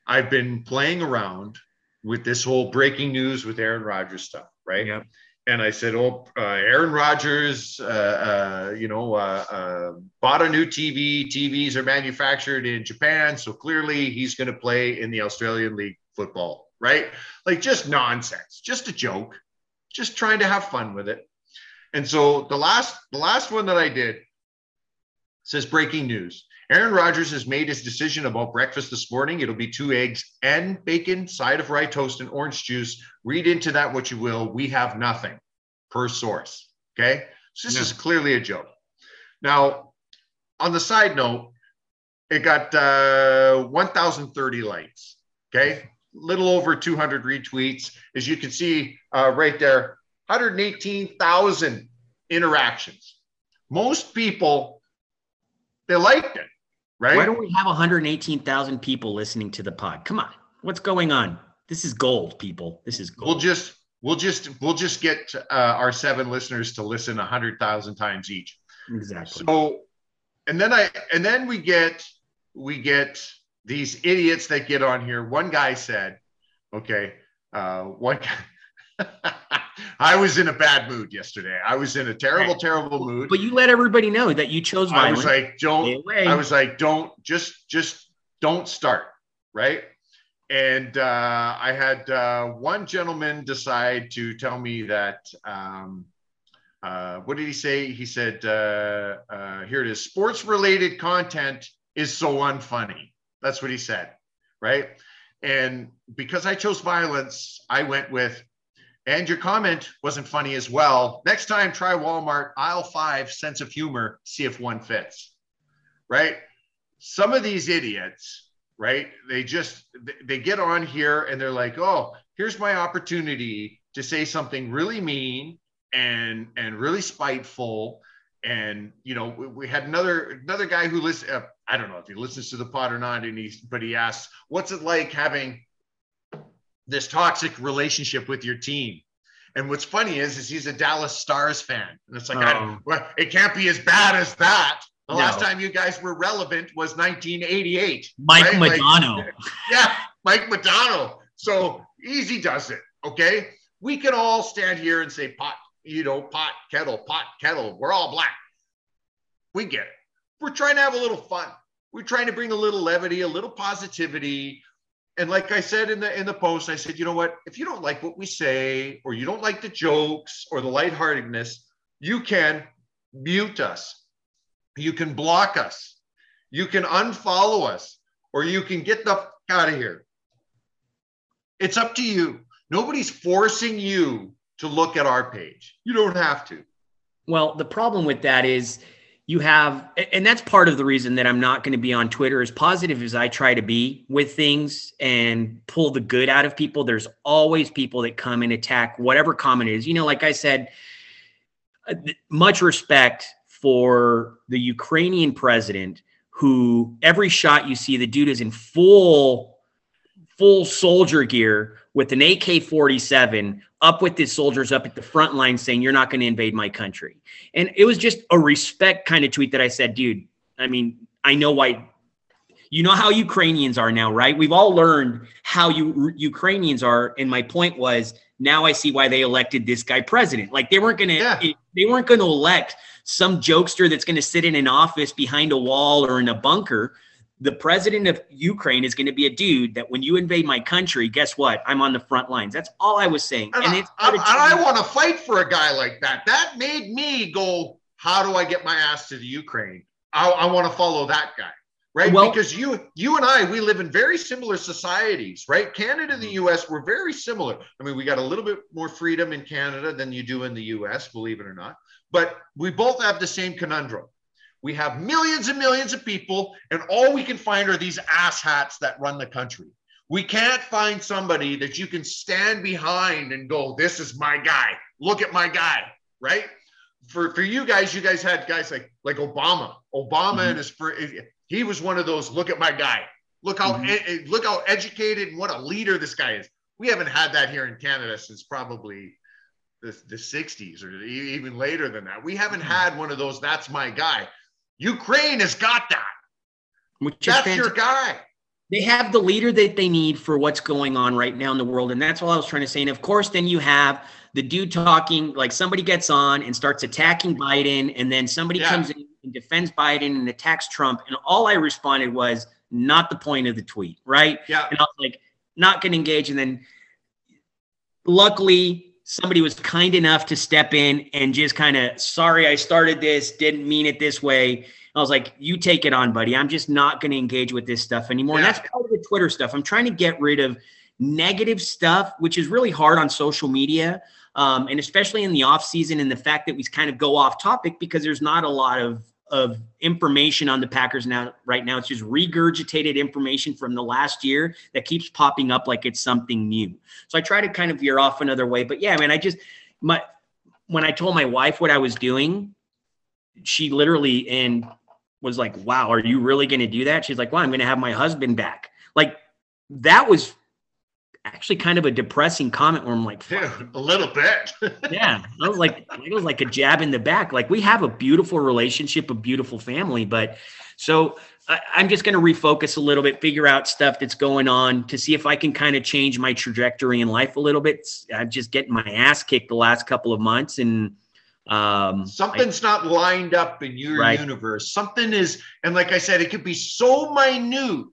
I've been playing around with this whole breaking news with Aaron Rodgers stuff, right? Yep. And I said, "Oh, uh, Aaron Rodgers, uh, uh, you know, uh, uh, bought a new TV. TVs are manufactured in Japan, so clearly he's going to play in the Australian League football, right? Like just nonsense, just a joke, just trying to have fun with it." And so the last, the last one that I did says breaking news. Aaron Rodgers has made his decision about breakfast this morning. It'll be two eggs and bacon, side of rye toast, and orange juice. Read into that what you will. We have nothing per source. Okay. So this is clearly a joke. Now, on the side note, it got uh, 1,030 likes. Okay. Little over 200 retweets. As you can see uh, right there, 118,000 interactions. Most people, they liked it, right? Why don't we have 118,000 people listening to the pod? Come on. What's going on? This is gold, people. This is gold. we'll just we'll just we'll just get uh, our seven listeners to listen a hundred thousand times each. exactly. So, and then I and then we get we get these idiots that get on here. One guy said, okay, uh, one guy [laughs] I was in a bad mood yesterday. I was in a terrible, terrible mood. But you let everybody know that you chose I violence. was like, don't. away. I was like, don't just, just don't start, right? And uh, I had uh, one gentleman decide to tell me that. Um, uh, what did he say? He said, uh, uh, "Here it is. Sports-related content is so unfunny." That's what he said, right? And because I chose violence, I went with. And your comment wasn't funny as well. Next time, try Walmart aisle five sense of humor. See if one fits right? Some of these idiots, right? They just they get on here and they're like, "Oh, here's my opportunity to say something really mean and and really spiteful." And you know, we, we had another another guy who listens. Uh, I don't know if he listens to the pod or not, and he but he asks, "What's it like having this toxic relationship with your team?" And what's funny is, is he's a Dallas Stars fan, and it's like, I Oh. well, it can't be as bad as that. The No. last oh. time you guys were relevant was 1988. Mike right? Like- Madonna. [laughs] yeah, Mike Madonna. So easy does it. Okay. We can all stand here and say pot, you know, pot, kettle, pot, kettle. We're all black. We get it. We're trying to have a little fun. We're trying to bring a little levity, a little positivity. And like I said in the in the post, I said, you know what? If you don't like what we say, or you don't like the jokes or the lightheartedness, you can mute us. You can block us. You can unfollow us, or you can get the f- out of here. It's up to you. Nobody's forcing you to look at our page. You don't have to. Well, the problem with that is you have, and that's part of the reason that I'm not going to be on Twitter. As positive as I try to be with things and pull the good out of people, there's always people that come and attack whatever comment is. You know, like I said, uh, much respect for the Ukrainian president who every shot you see, the dude is in full full soldier gear with an AK 47 up with his soldiers up at the front line saying, You're not going to invade my country. And it was just a respect kind of tweet that I said, Dude, I mean, I know why. You know how Ukrainians are now, right? We've all learned how you Ukrainians are. And my point was, now I see why they elected this guy president. Like they weren't going to, Yeah. they weren't going to elect some jokester that's going to sit in an office behind a wall or in a bunker the president of Ukraine is going to be a dude that when you invade my country, guess what? I'm on the front lines. That's all I was saying. And, And I, I, I want to fight for a guy like that. That made me go, how do I get my ass to the Ukraine? I, I want to follow that guy, right? Well- because you, you and I, we live in very similar societies, right? Canada and the mm-hmm. U.S. We're very similar. I mean, we got a little bit more freedom in Canada than you do in the U.S. Believe it or not, but we both have the same conundrum. We have millions and millions of people, and all we can find are these asshats that run the country. We can't find somebody that you can stand behind and go, "This is my guy. Look at my guy." Right? For for you guys, you guys had guys like like Obama. Obama mm-hmm. and his fir- eh, he was one of those. Look at my guy. Look how Mhm. e- e- look how educated and what a leader this guy is. We haven't had that here in Canada since probably the, the 60s or even later than that. We haven't mm-hmm. had one of those. That's my guy. Ukraine has got that. which That's your guy. They have the leader that they need for what's going on right now in the world. And that's all I was trying to say. And of course, then you have the dude talking, like somebody gets on and starts attacking Biden, and then somebody Yeah. comes in and defends Biden and attacks Trump. And all I responded was not the point of the tweet, right? Yeah. And I was like, not going to engage. And then luckily, somebody was kind enough to step in and just kind of, sorry, I started this, didn't mean it this way. I was like, you take it on, buddy. I'm just not going to engage with this stuff anymore. And that's part of the Twitter stuff. I'm trying to get rid of negative stuff, which is really hard on social media. Um, and especially in the off season and the fact that we kind of go off topic because there's not a lot of of information on the Packers now right now. It's just regurgitated information from the last year that keeps popping up like it's something new. So I try to kind of veer off another way. But yeah, man, I just my when I told my wife what I was doing, she literally and was like, "Wow, are you really going to do that?" She's like, "Well, I'm going to have my husband back." Like that was actually kind of a depressing comment where I'm like, "Fuck, Yeah, a little bit. [laughs] yeah i was like it was like a jab in the back like we have a beautiful relationship a beautiful family but so I, I'm just going to refocus a little bit, figure out stuff that's going on to see if I can kind of change my trajectory in life a little bit. I'm just getting my ass kicked the last couple of months, and um, I- Something's not lined up in your Right. universe. Something is, and like I said, it could be so minute,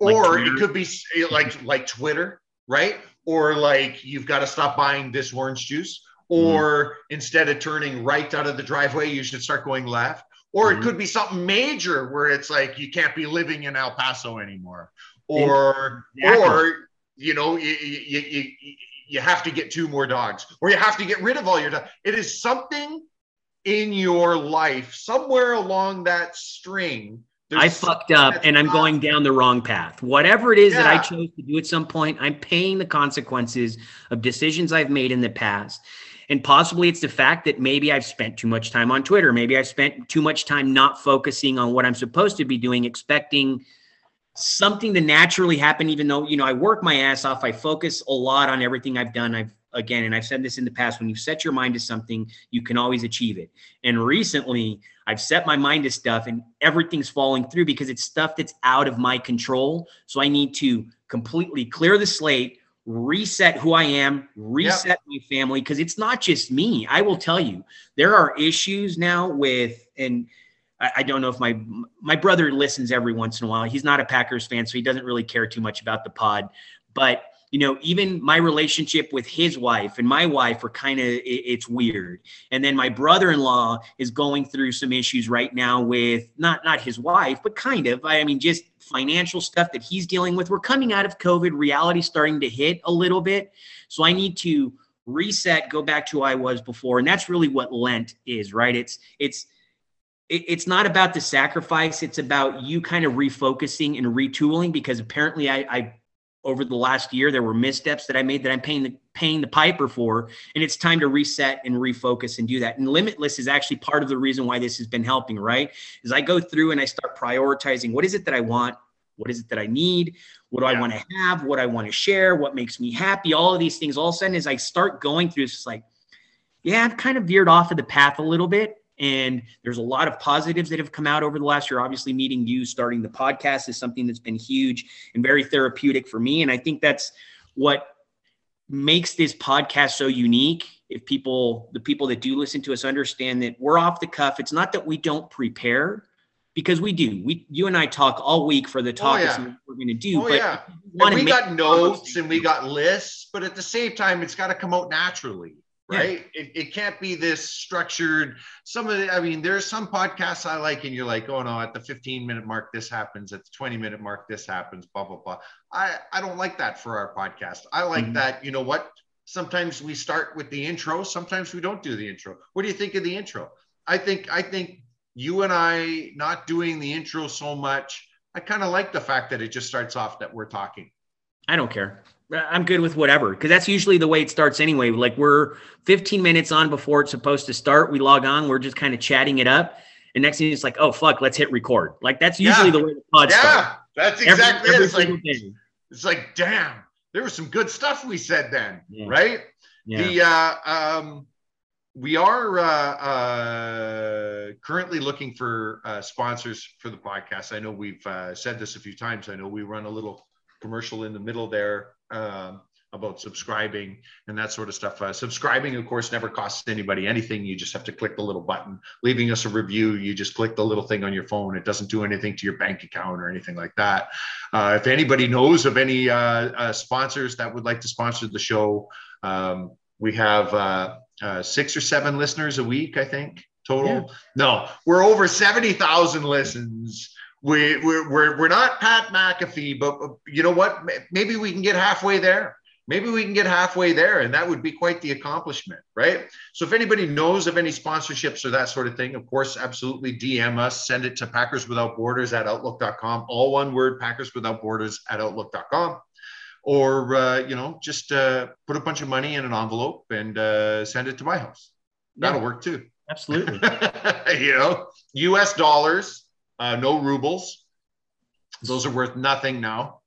Like or it could be like like Twitter, right? Or like you've got to stop buying this orange juice, Mm-hmm. or instead of turning right out of the driveway, you should start going left. Or Mhm. it could be something major where it's like you can't be living in El Paso anymore, or Exactly. or you know you, you, you, you have to get two more dogs or you have to get rid of all your dogs it is something in your life somewhere along that string I fucked up and I'm going down the wrong path. Whatever it is that I chose to do at some point, I'm paying the consequences of decisions I've made in the past. And possibly it's the fact that maybe I've spent too much time on Twitter. Maybe I've spent too much time not focusing on what I'm supposed to be doing, expecting something to naturally happen, even though, you know, I work my ass off. I focus a lot on everything I've done. I've, again, and I've said this in the past when you set your mind to something, you can always achieve it. And recently, I've set my mind to stuff and everything's falling through because it's stuff that's out of my control. So I need to completely clear the slate, reset who I am, reset my family because it's not just me. I will tell you, there are issues now with and I, I don't know if my my brother listens every once in a while. He's not a Packers fan, so he doesn't really care too much about the pod. But you know, even my relationship with his wife and my wife are kind of it's weird. And then my brother-in-law is going through some issues right now with not not his wife, but kind of. I mean, just financial stuff that he's dealing with. We're coming out of COVID, reality starting to hit a little bit. So I need to reset, go back to who I was before, and that's really what Lent is, right? It's, it's, it's not about the sacrifice it's about you kind of refocusing and retooling because apparently I, I over the last year there were missteps that i made that i'm paying the paying the piper for and it's time to reset and refocus and do that. And limitless is actually part of the reason why this has been helping right? Is i go through and i start prioritizing what is it that i want what is it that i need what do i want to have what i want to share what makes me happy all of these things. All of a sudden as i start going through it's just like yeah, I've kind of veered off of the path a little bit. And there's a lot of positives that have come out over the last year. Obviously, meeting you, starting the podcast is something that's been huge and very therapeutic for me. And I think that's what makes this podcast so unique. If people, the people that do listen to us, understand that we're off the cuff. It's not that we don't prepare, because we do. We, you and I talk all week for the oh, topics yeah. we're going to do. oh but yeah we make got notes and we got lists but at the same time it's got to come out naturally Yeah. right? It, it can't be this structured some of the i mean there's some podcasts i like and you're like oh no at the 15 minute mark this happens. At the 20 minute mark this happens blah blah blah. I i don't like that for our podcast. I like Mhm. that you know what? Sometimes we start with the intro sometimes we don't do the intro. What do you think of the intro? I think i think you and i not doing the intro so much i kind of like the fact that it just starts off that we're talking. I don't care. I'm good with whatever because that's usually the way it starts anyway. Like we're 15 minutes on before it's supposed to start. We log on, we're just kind of chatting it up. And next thing it's like, oh fuck, let's hit record. Like that's usually Yeah. the way the pod starts. Yeah, that's exactly every it. It's like day. it's like, damn, there was some good stuff we said then, Yeah. right? Yeah. The uh, um, we are uh, uh, currently looking for uh, sponsors for the podcast. I know we've uh, said this a few times. I know we run a little commercial in the middle there um, about subscribing and that sort of stuff. Uh, subscribing, of course, never costs anybody anything. You just have to click the little button. Leaving us a review, you just click the little thing on your phone. It doesn't do anything to your bank account or anything like that. Uh, if anybody knows of any uh, uh, sponsors that would like to sponsor the show, um, we have uh, uh, six or seven listeners a week, I think, total. Yeah. No, we're over 70,000 listens. We, we're, we're, we're not Pat McAfee, but you know what? Maybe we can get halfway there. Maybe we can get halfway there, and that would be quite the accomplishment, right? So, if anybody knows of any sponsorships or that sort of thing, of course, absolutely DM us. Send it to Packers Without Borders at Outlook.com. All one word, Packers Without Borders at Outlook.com. Or, uh, you know, just uh, put a bunch of money in an envelope and uh, send it to my house. That'll Yeah. work too. Absolutely. [laughs] you know, US dollars, uh, no rubles. Those are worth nothing now.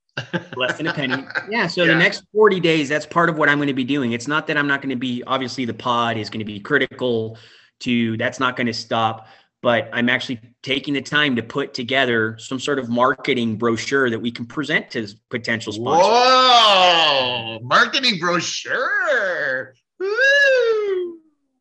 Less than a penny. [laughs] Yeah. So Yeah. the next 40 days, that's part of what I'm going to be doing. It's not that I'm not going to be, obviously, the pod is going to be critical to, that's not going to stop. but I'm actually taking the time to put together some sort of marketing brochure that we can present to potential sponsors. Whoa, marketing brochure. Woo.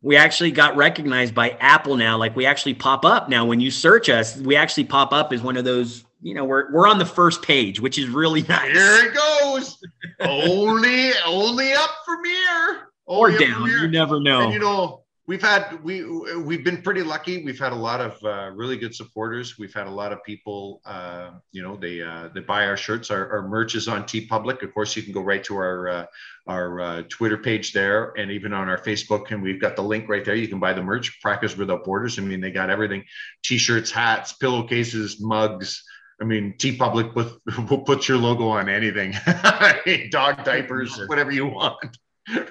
We actually got recognized by Apple now. Like we actually pop up now when you search us. We actually pop up as one of those. You know, we're we're on the first page, which is really [laughs] nice. Here it goes. only, only up from here. or Only from down. here. You never know. And you know, we've had we we've been pretty lucky. We've had a lot of uh, really good supporters. We've had a lot of people. Uh, you know, they uh, they buy our shirts. Our, our merch is on TeePublic. Of course, you can go right to our uh, our uh, Twitter page there, and even on our Facebook. And we've got the link right there. You can buy the merch. Packers Without Borders. I mean, they got everything: t-shirts, hats, pillowcases, mugs. I mean, TeePublic will [laughs] will put your logo on anything, [laughs] dog diapers, [laughs] whatever you want,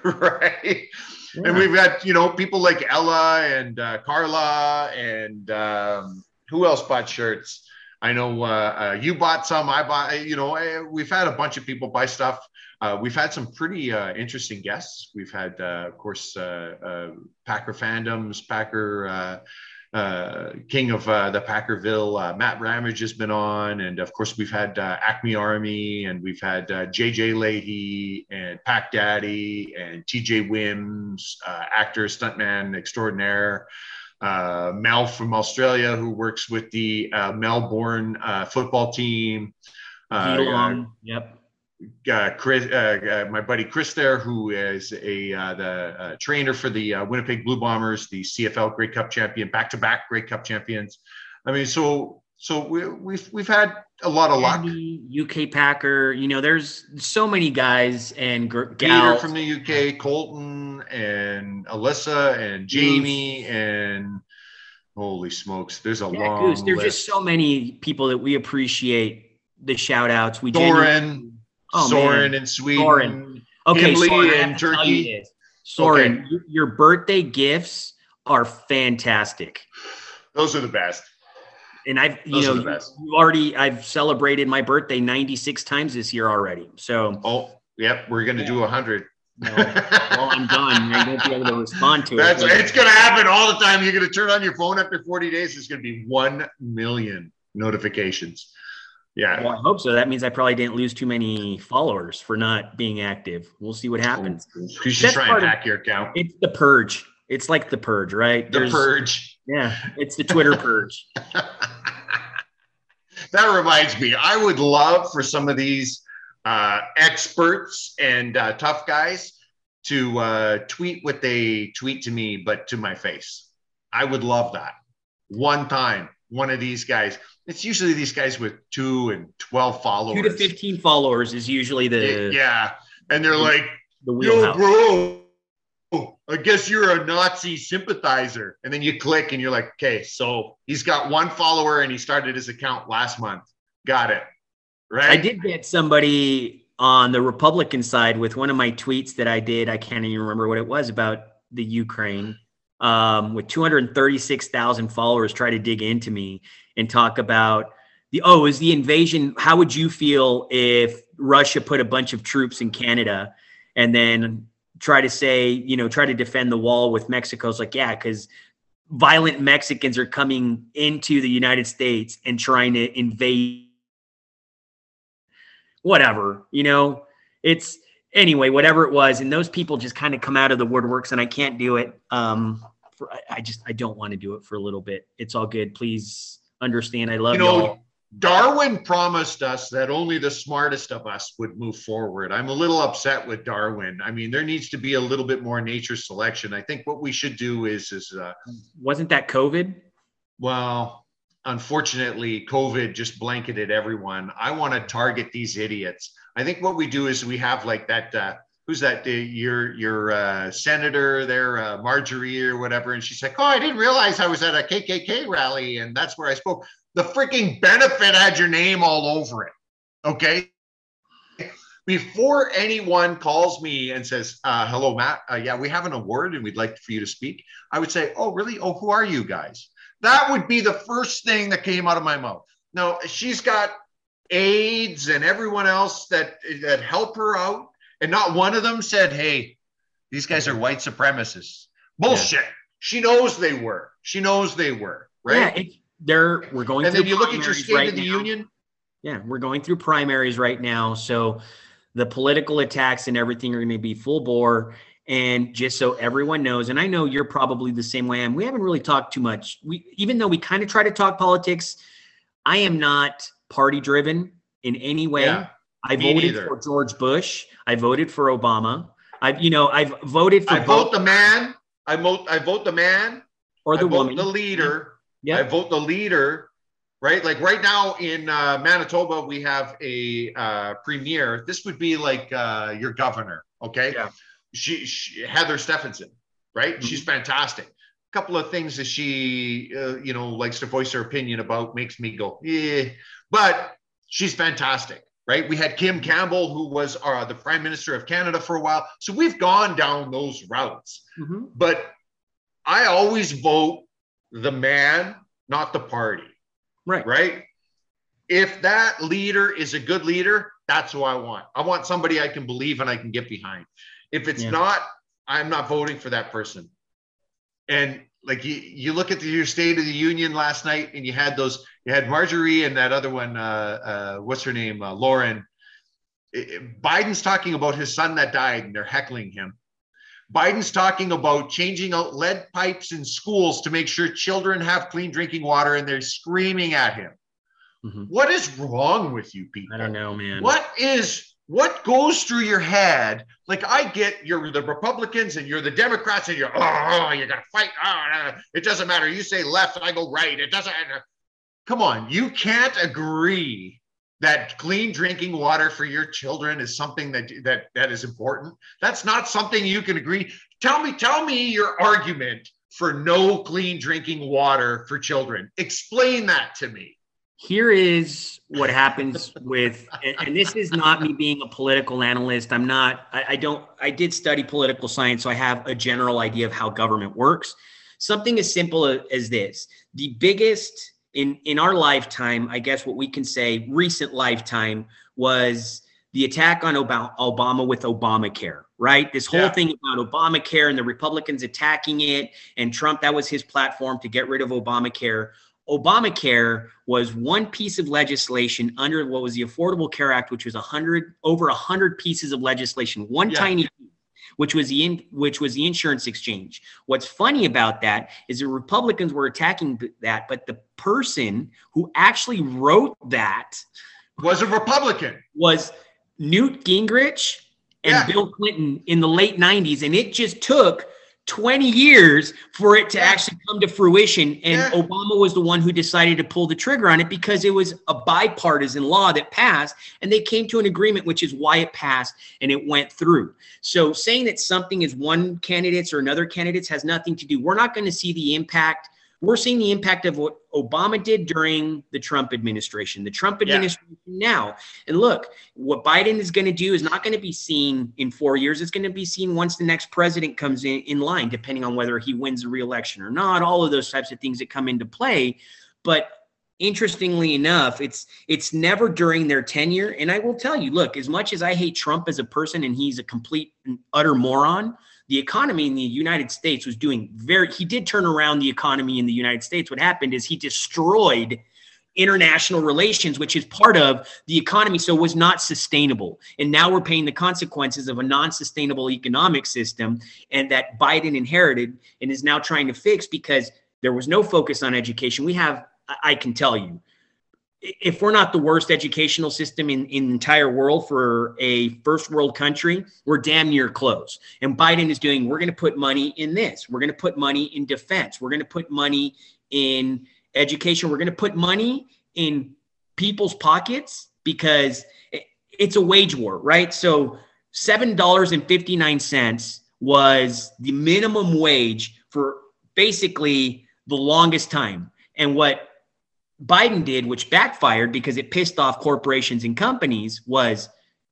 right? And we've got you know people like Ella and uh, Carla and um, who else bought shirts? I know uh, uh, you bought some. I bought. You know, eh, we've had a bunch of people buy stuff. Uh, we've had some pretty uh, interesting guests. We've had, uh, of course, uh, uh, Packer fandoms, Packer uh, uh, King of uh, the Packerville, uh, Matt Ramage has been on, and of course we've had uh, Acme Army, and we've had uh, JJ Leahy and Pack Daddy and TJ Wims, uh, actor, stuntman extraordinaire. Uh, Mel from Australia, who works with the uh, Melbourne uh, football team. Uh, yep. Uh, Chris, uh, uh, my buddy Chris there, who is a uh, the uh, trainer for the uh, Winnipeg Blue Bombers, the CFL Grey Cup champion, back-to-back Grey Cup champions. I mean, so so we, we've we've had a lot of luck. UK Packer. You know, there's so many guys and gr- Peter gals. from the UK, Colton and Alyssa and Jamie and holy smokes, there's a yeah, long Goose. There's list. just so many people that we appreciate the shout outs. We Soren, genuinely- Oh, Soren in Sweden. Soren. Okay, Himley Soren, I in have to tell Turkey. Soren, Okay. your- birthday gifts are fantastic. Those are the best. And I've, you Those know, you, already, I've celebrated my birthday 96 times this year already. So Oh, yep, we're gonna do a hundred. no, while I'm done, I won't be able to respond to That's it. it's gonna happen all the time. You're gonna turn on your phone after 40 days. It's gonna be one million notifications. Yeah. Well, I hope so. That means I probably didn't lose too many followers for not being active. We'll see what happens. You should That's try and of- hack your account. It's the purge. It's like the purge, right? The There's- purge. Yeah, it's the Twitter [laughs] purge. [laughs] that reminds me, I would love for some of these uh, experts and uh, tough guys to uh, tweet what they tweet to me, but to my face. I would love that. One time, one of these guys. It's usually these guys with two and 12 followers. Two to 15 followers is usually the, yeah. And they're like, the Yo, bro, I guess you're a Nazi sympathizer. And then you click and you're like, okay, so he's got one follower and he started his account last month. Got it. Right. I did get somebody on the Republican side with one of my tweets that I did. I can't even remember what it was about the Ukraine. Um, with 236,000 followers, try to dig into me and talk about the oh, is the invasion? How would you feel if Russia put a bunch of troops in Canada and then try to say, you know, try to defend the wall with Mexico? It's like, yeah, because violent Mexicans are coming into the United States and trying to invade whatever, you know, it's anyway, whatever it was. And those people just kind of come out of the woodworks and I can't do it. Um, for, I, just, I don't want to do it for a little bit. It's all good. Please understand. I love you know, y'all. Darwin promised us that only the smartest of us would move forward. I'm a little upset with Darwin. I mean, there needs to be a little bit more nature selection. I think what we should do is, is, uh, Wasn't that COVID? Well, unfortunately, COVID just blanketed everyone. I want to target these idiots. I think what we do is we have like that. Uh, who's that? Uh, your your uh, senator there, uh, Marjorie or whatever, and she's like, "Oh, I didn't realize I was at a KKK rally, and that's where I spoke." The freaking benefit had your name all over it. Okay. Before anyone calls me and says, uh, "Hello, Matt. Uh, yeah, we have an award, and we'd like for you to speak," I would say, "Oh, really? Oh, who are you guys?" That would be the first thing that came out of my mouth. Now she's got aides and everyone else that that help her out, and not one of them said, "Hey, these guys are white supremacists." Bullshit. She knows they were. She knows they were. right? Yeah, it, they're we're going and through then you look at your State right of the now. Union. Yeah, we're going through primaries right now. So the political attacks and everything are going to be full bore. And just so everyone knows, and I know you're probably the same way I am, we haven't really talked too much. We even though we kind of try to talk politics, I am not party driven in any way. Yeah, I voted neither. for George Bush. I voted for Obama. I've you know, I've voted for I both vote the man. I vote. I vote the man. or the I vote woman. the leader. Yeah. I vote the leader. Right, like right now in uh, Manitoba, we have a uh, premier. This would be like uh, your governor. Okay, Yeah. she, she Heather Stefanson. Right, she's fantastic. A couple of things that she, uh, you know, likes to voice her opinion about makes me go, yeah. But she's fantastic. Right, we had Kim Campbell, who was uh, the Prime Minister of Canada for a while. So we've gone down those routes Mhm. but I always vote the man, not the party, Right. right? If that leader is a good leader, that's who I want. I want somebody I can believe and I can get behind. If it's Yeah. not, I'm not voting for that person. And like you, you look at the, your State of the Union last night, and you had those, you had Marjorie and that other one, uh, uh, what's her name, uh, Lauren. I- I- Biden's talking about his son that died, and they're heckling him. Biden's talking about changing out lead pipes in schools to make sure children have clean drinking water, and they're screaming at him. Mhm. What is wrong with you people? I don't know, man. What is what goes through your head? Like I get you're the Republicans and you're the Democrats and you're oh, oh you gotta fight. Oh, no. it doesn't matter. You say left, I go right. It doesn't. Come on, you can't agree that clean drinking water for your children is something that that that is important. That's not something you can agree. Tell me, tell me your argument for no clean drinking water for children. Explain that to me. Here is what happens with and, and this is not me being a political analyst i'm not I, I don't i did study political science so i have a general idea of how government works something as simple as this the biggest in in our lifetime i guess what we can say recent lifetime was the attack on Obama, Obama with Obamacare, right? This whole Yeah. thing about Obamacare and the Republicans attacking it, and Trump, that was his platform to get rid of Obamacare. Obamacare was one piece of legislation under what was the Affordable Care Act, which was a hundred over a hundred pieces of legislation, one Yeah. tiny piece, which was the in, which was the insurance exchange. What's funny about that is the Republicans were attacking that, but the person who actually wrote that Was a Republican. was Newt Gingrich and Yeah. Bill Clinton in the late 90s. And it just took 20 years for it to Yeah. actually come to fruition. And Yeah. Obama was the one who decided to pull the trigger on it because it was a bipartisan law that passed. And they came to an agreement, which is why it passed and it went through. So saying that something is one candidate's or another candidate's has nothing to do. We're not going to see the impact. We're seeing the impact of what Obama did during the Trump administration, the Trump Yeah. administration now. And look, what Biden is going to do is not going to be seen in four years. It's going to be seen once the next president comes in, in line, depending on whether he wins the reelection or not, all of those types of things that come into play. But interestingly enough, it's it's never during their tenure. And I will tell you, look, as much as I hate Trump as a person and he's a complete and utter moron, the economy in the United States was doing very he did turn around the economy in the United States. What happened is he destroyed international relations, which is part of the economy, so was not sustainable. And now we're paying the consequences of a non-sustainable economic system and that Biden inherited and is now trying to fix because there was no focus on education. We have, I can tell you, if we're not the worst educational system in, in the entire world for a first world country, we're damn near close. And Biden is doing, we're going to put money in this. We're going to put money in defense. We're going to put money in education. We're going to put money in people's pockets because it- it's a wage war, right? So $7.59 was the minimum wage for basically the longest time. And what Biden did, which backfired because it pissed off corporations and companies, was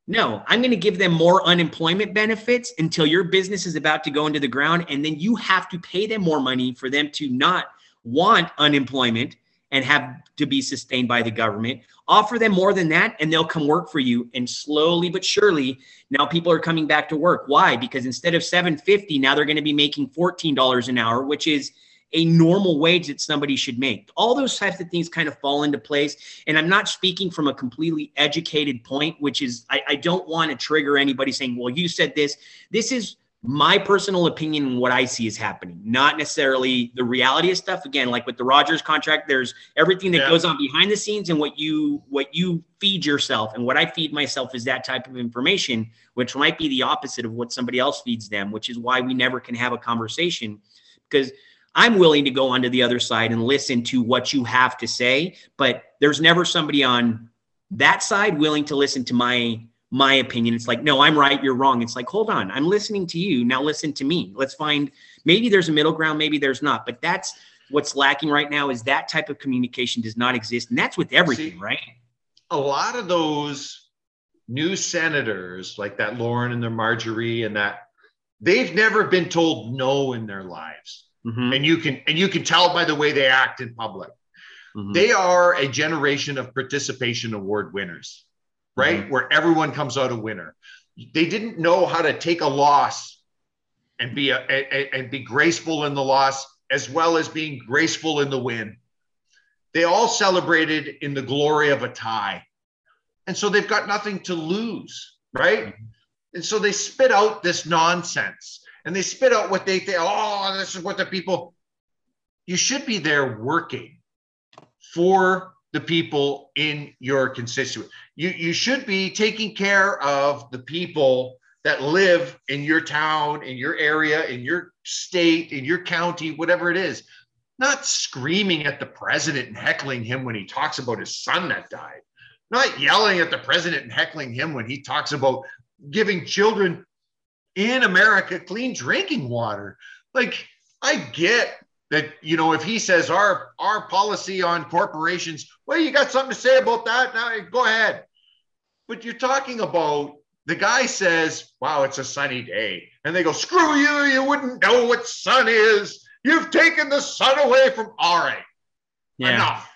no, I'm going to give them more unemployment benefits until your business is about to go into the ground. And then you have to pay them more money for them to not want unemployment and have to be sustained by the government. Offer them more than that, and they'll come work for you. And slowly but surely, now people are coming back to work. Why? Because instead of 750, now they're going to be making $14 an hour, which is a normal wage that somebody should make. All those types of things kind of fall into place. And I'm not speaking from a completely educated point, which is I, I don't want to trigger anybody saying, well, you said this. This is my personal opinion and what I see is happening, not necessarily the reality of stuff. Again, like with the Rodgers contract, there's everything that Yeah. goes on behind the scenes and what you what you feed yourself. And what I feed myself is that type of information, which might be the opposite of what somebody else feeds them, which is why we never can have a conversation because I'm willing to go onto the other side and listen to what you have to say, but there's never somebody on that side willing to listen to my my opinion. It's like, no, I'm right, you're wrong. It's like, hold on, I'm listening to you. Now listen to me. Let's find maybe there's a middle ground, maybe there's not. But that's what's lacking right now is that type of communication does not exist. And that's with everything, See, right? a lot of those new senators, like that Lauren and their Marjorie and that, they've never been told no in their lives. Mhm, And you can and you can tell by the way they act in public. mhm. They are a generation of participation award winners, right? Where everyone comes out a winner. They didn't know how to take a loss and be a, and, and be graceful in the loss as well as being graceful in the win. They all celebrated in the glory of a tie. And so they've got nothing to lose, right? And so they spit out this nonsense and they spit out what they think, oh, this is what the people, you should be there working for the people in your constituent. You, you should be taking care of the people that live in your town, in your area, in your state, in your county, whatever it is. Not screaming at the president and heckling him when he talks about his son that died. Not yelling at the president and heckling him when he talks about giving children in America clean drinking water. Like, I get that, you know, if he says our our policy on corporations, well, you got something to say about that? Now go ahead. But you're talking about the guy says, Wow, it's a sunny day. And they go, Screw you, you wouldn't know what sun is. You've taken the sun away from all right. Yeah. Enough.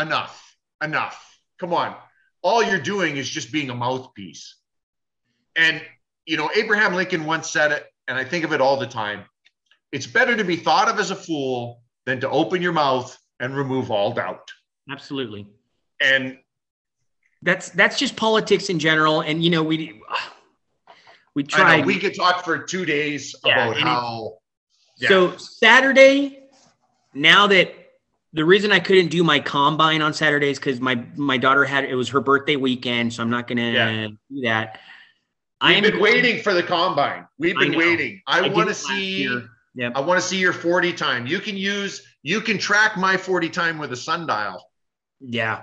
Enough. Enough. Come on. All you're doing is just being a mouthpiece. And, you know, Abraham Lincoln once said it, and I think of it all the time. It's better to be thought of as a fool than to open your mouth and remove all doubt. Absolutely. And That's that's just politics in general. And you know, we we tried we could talk for two days Yeah, about and it- how. Yeah. So Saturday, now that the reason I couldn't do my combine on Saturdays because my my daughter had it was her birthday weekend, so I'm not gonna Yeah. do that. I've am been waiting for the combine. We've been know. waiting. I, did want to see. Yep. I want to see your 40 time. You can use. You can track my 40 time with a sundial. Yeah.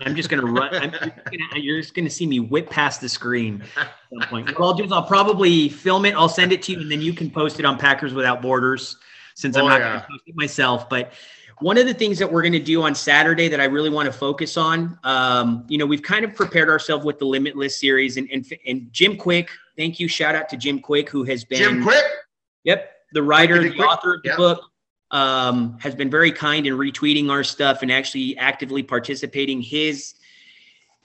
I'm just gonna run. I'm you're, just gonna, you're just gonna see me whip past the screen at some point. What I'll do is I'll probably film it. I'll send it to you, and then you can post it on Packers Without Borders, since I'm Oh, not yeah. gonna post it myself. But one of the things that we're gonna do on Saturday that I really want to focus on, um, you know, we've kind of prepared ourselves with the Limitless series, and and, and Jim Kwik. Thank you. Shout out to Jim Kwik, who has been Jim Kwik. Yep, the writer, the quick. author of the Yep. book, um, has been very kind in retweeting our stuff and actually actively participating. His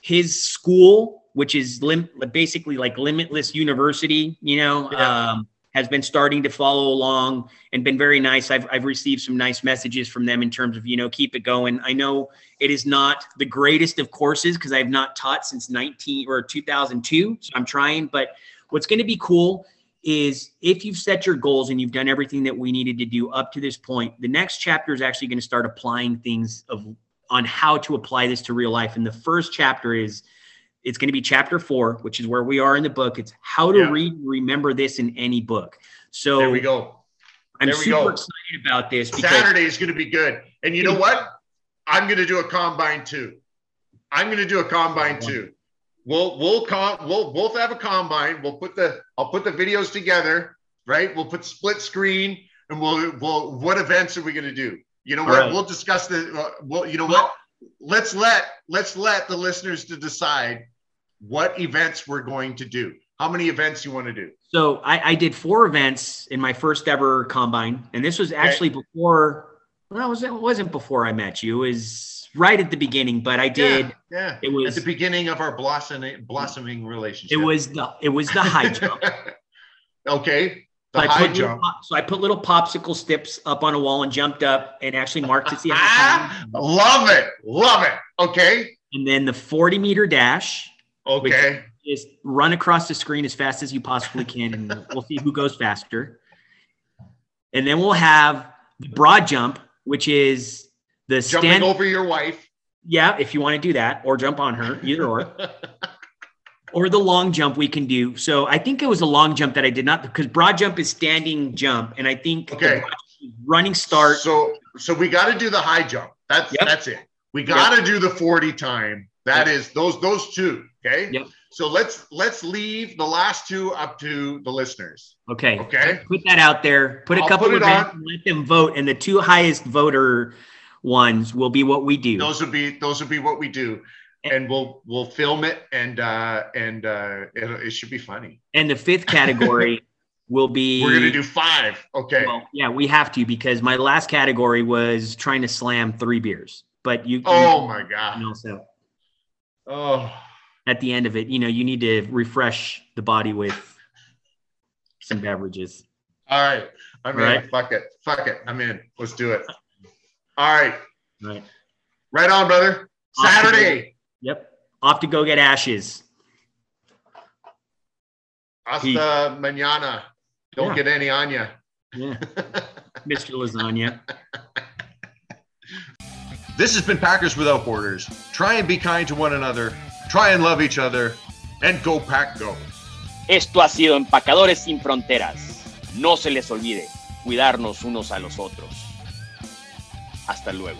his school, which is lim- basically like Limitless University, you know, Yeah. um, has been starting to follow along and been very nice. I've I've received some nice messages from them in terms of you know keep it going. I know it is not the greatest of courses because I've not taught since 19 or 2002, so I'm trying. But what's going to be cool is if you've set your goals and you've done everything that we needed to do up to this point, the next chapter is actually going to start applying things of on how to apply this to real life. And the first chapter is it's going to be chapter four, which is where we are in the book. It's how to Yeah. read and remember this in any book. So There we go. I'm There we super go. excited about this because Saturday is going to be good. And you know what? I'm going to do a combine too. I'm going to do a combine too. We'll we'll com- we'll both have a combine. We'll put the I'll put the videos together, right? We'll put split screen and we'll we'll what events are we going to do? You know what? right. We'll discuss the uh, well, you know what? Let's let let's let the listeners to decide what events we're going to do. How many events you want to do? So I, I did four events in my first ever combine, and this was actually before. Well, it wasn't, it wasn't before I met you. It was right at the beginning, but I did. Yeah. It was- at the beginning of our blossoming blossoming relationship. It was the it was the high jump. [laughs] okay. The I high put little so I put little popsicle sticks up on a wall and jumped up and actually marked to see how Ah, love it. Love it. Okay. And then the 40 meter dash. Okay. Just run across the screen as fast as you possibly can, and we'll see who goes faster. And then we'll have the broad jump, which is the Jumping stand. over your wife. Yeah, if you want to do that, or jump on her, either or. [laughs] or the long jump we can do. So I think it was a long jump that I did not because broad jump is standing jump, and I think Okay. broad jump is running start. So so we got to do the high jump. That's Yep. that's it. We got to do the 40 time. That is those those two, okay? Yep. So let's let's leave the last two up to the listeners. Okay. Okay? Put that out there. Put a I'll couple put of events and let them vote, and the two highest voter ones will be what we do. Those would be those would be what we do. And we'll we'll film it and uh and uh it, it should be funny. and the fifth category [laughs] will be. We're gonna do five. Okay. Well, yeah, we have to because my last category was trying to slam three beers, but you. oh you, my god. also Oh at the end of it, you know, you need to refresh the body with some beverages. all right. I'm in. Right. Fuck it. Fuck it. I'm in. Let's do it. All right. Right. Right on, brother. Off Saturday. Yep. Off to go get ashes. Hasta mañana. Don't Yeah. get any on you. Yeah. [laughs] Mr. Lasagna. [laughs] This has been Packers Without Borders. Try and be kind to one another. Try and love each other. And go, Pack, go. Esto ha sido Empacadores sin Fronteras. No se les olvide cuidarnos unos a los otros. Hasta luego.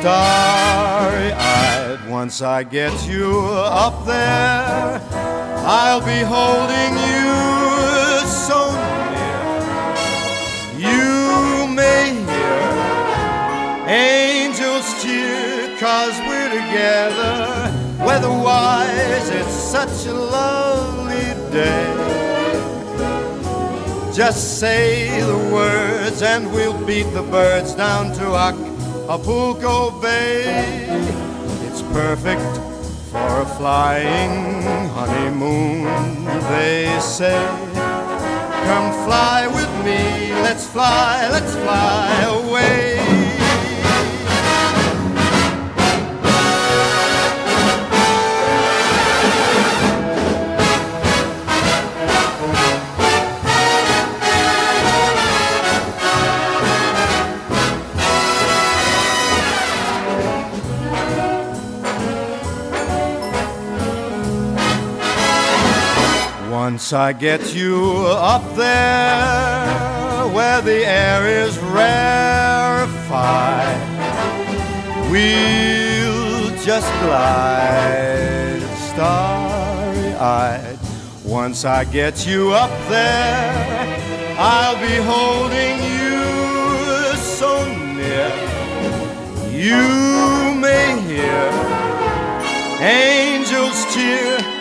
starry eyed. Once I get you up there, I'll be holding you so near. You may hear angels cheer, cause we're together. Weatherwise, it's such a lovely day. Just say the words and we'll beat the birds down to Acapulco Bay. It's perfect for a flying honeymoon, they say. Come fly with me, let's fly, let's fly away. Once I get you up there where the air is rarefied, we'll just glide starry eyed. Once I get you up there, I'll be holding you so near. You may hear angels cheer,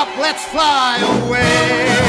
Up, let's fly away.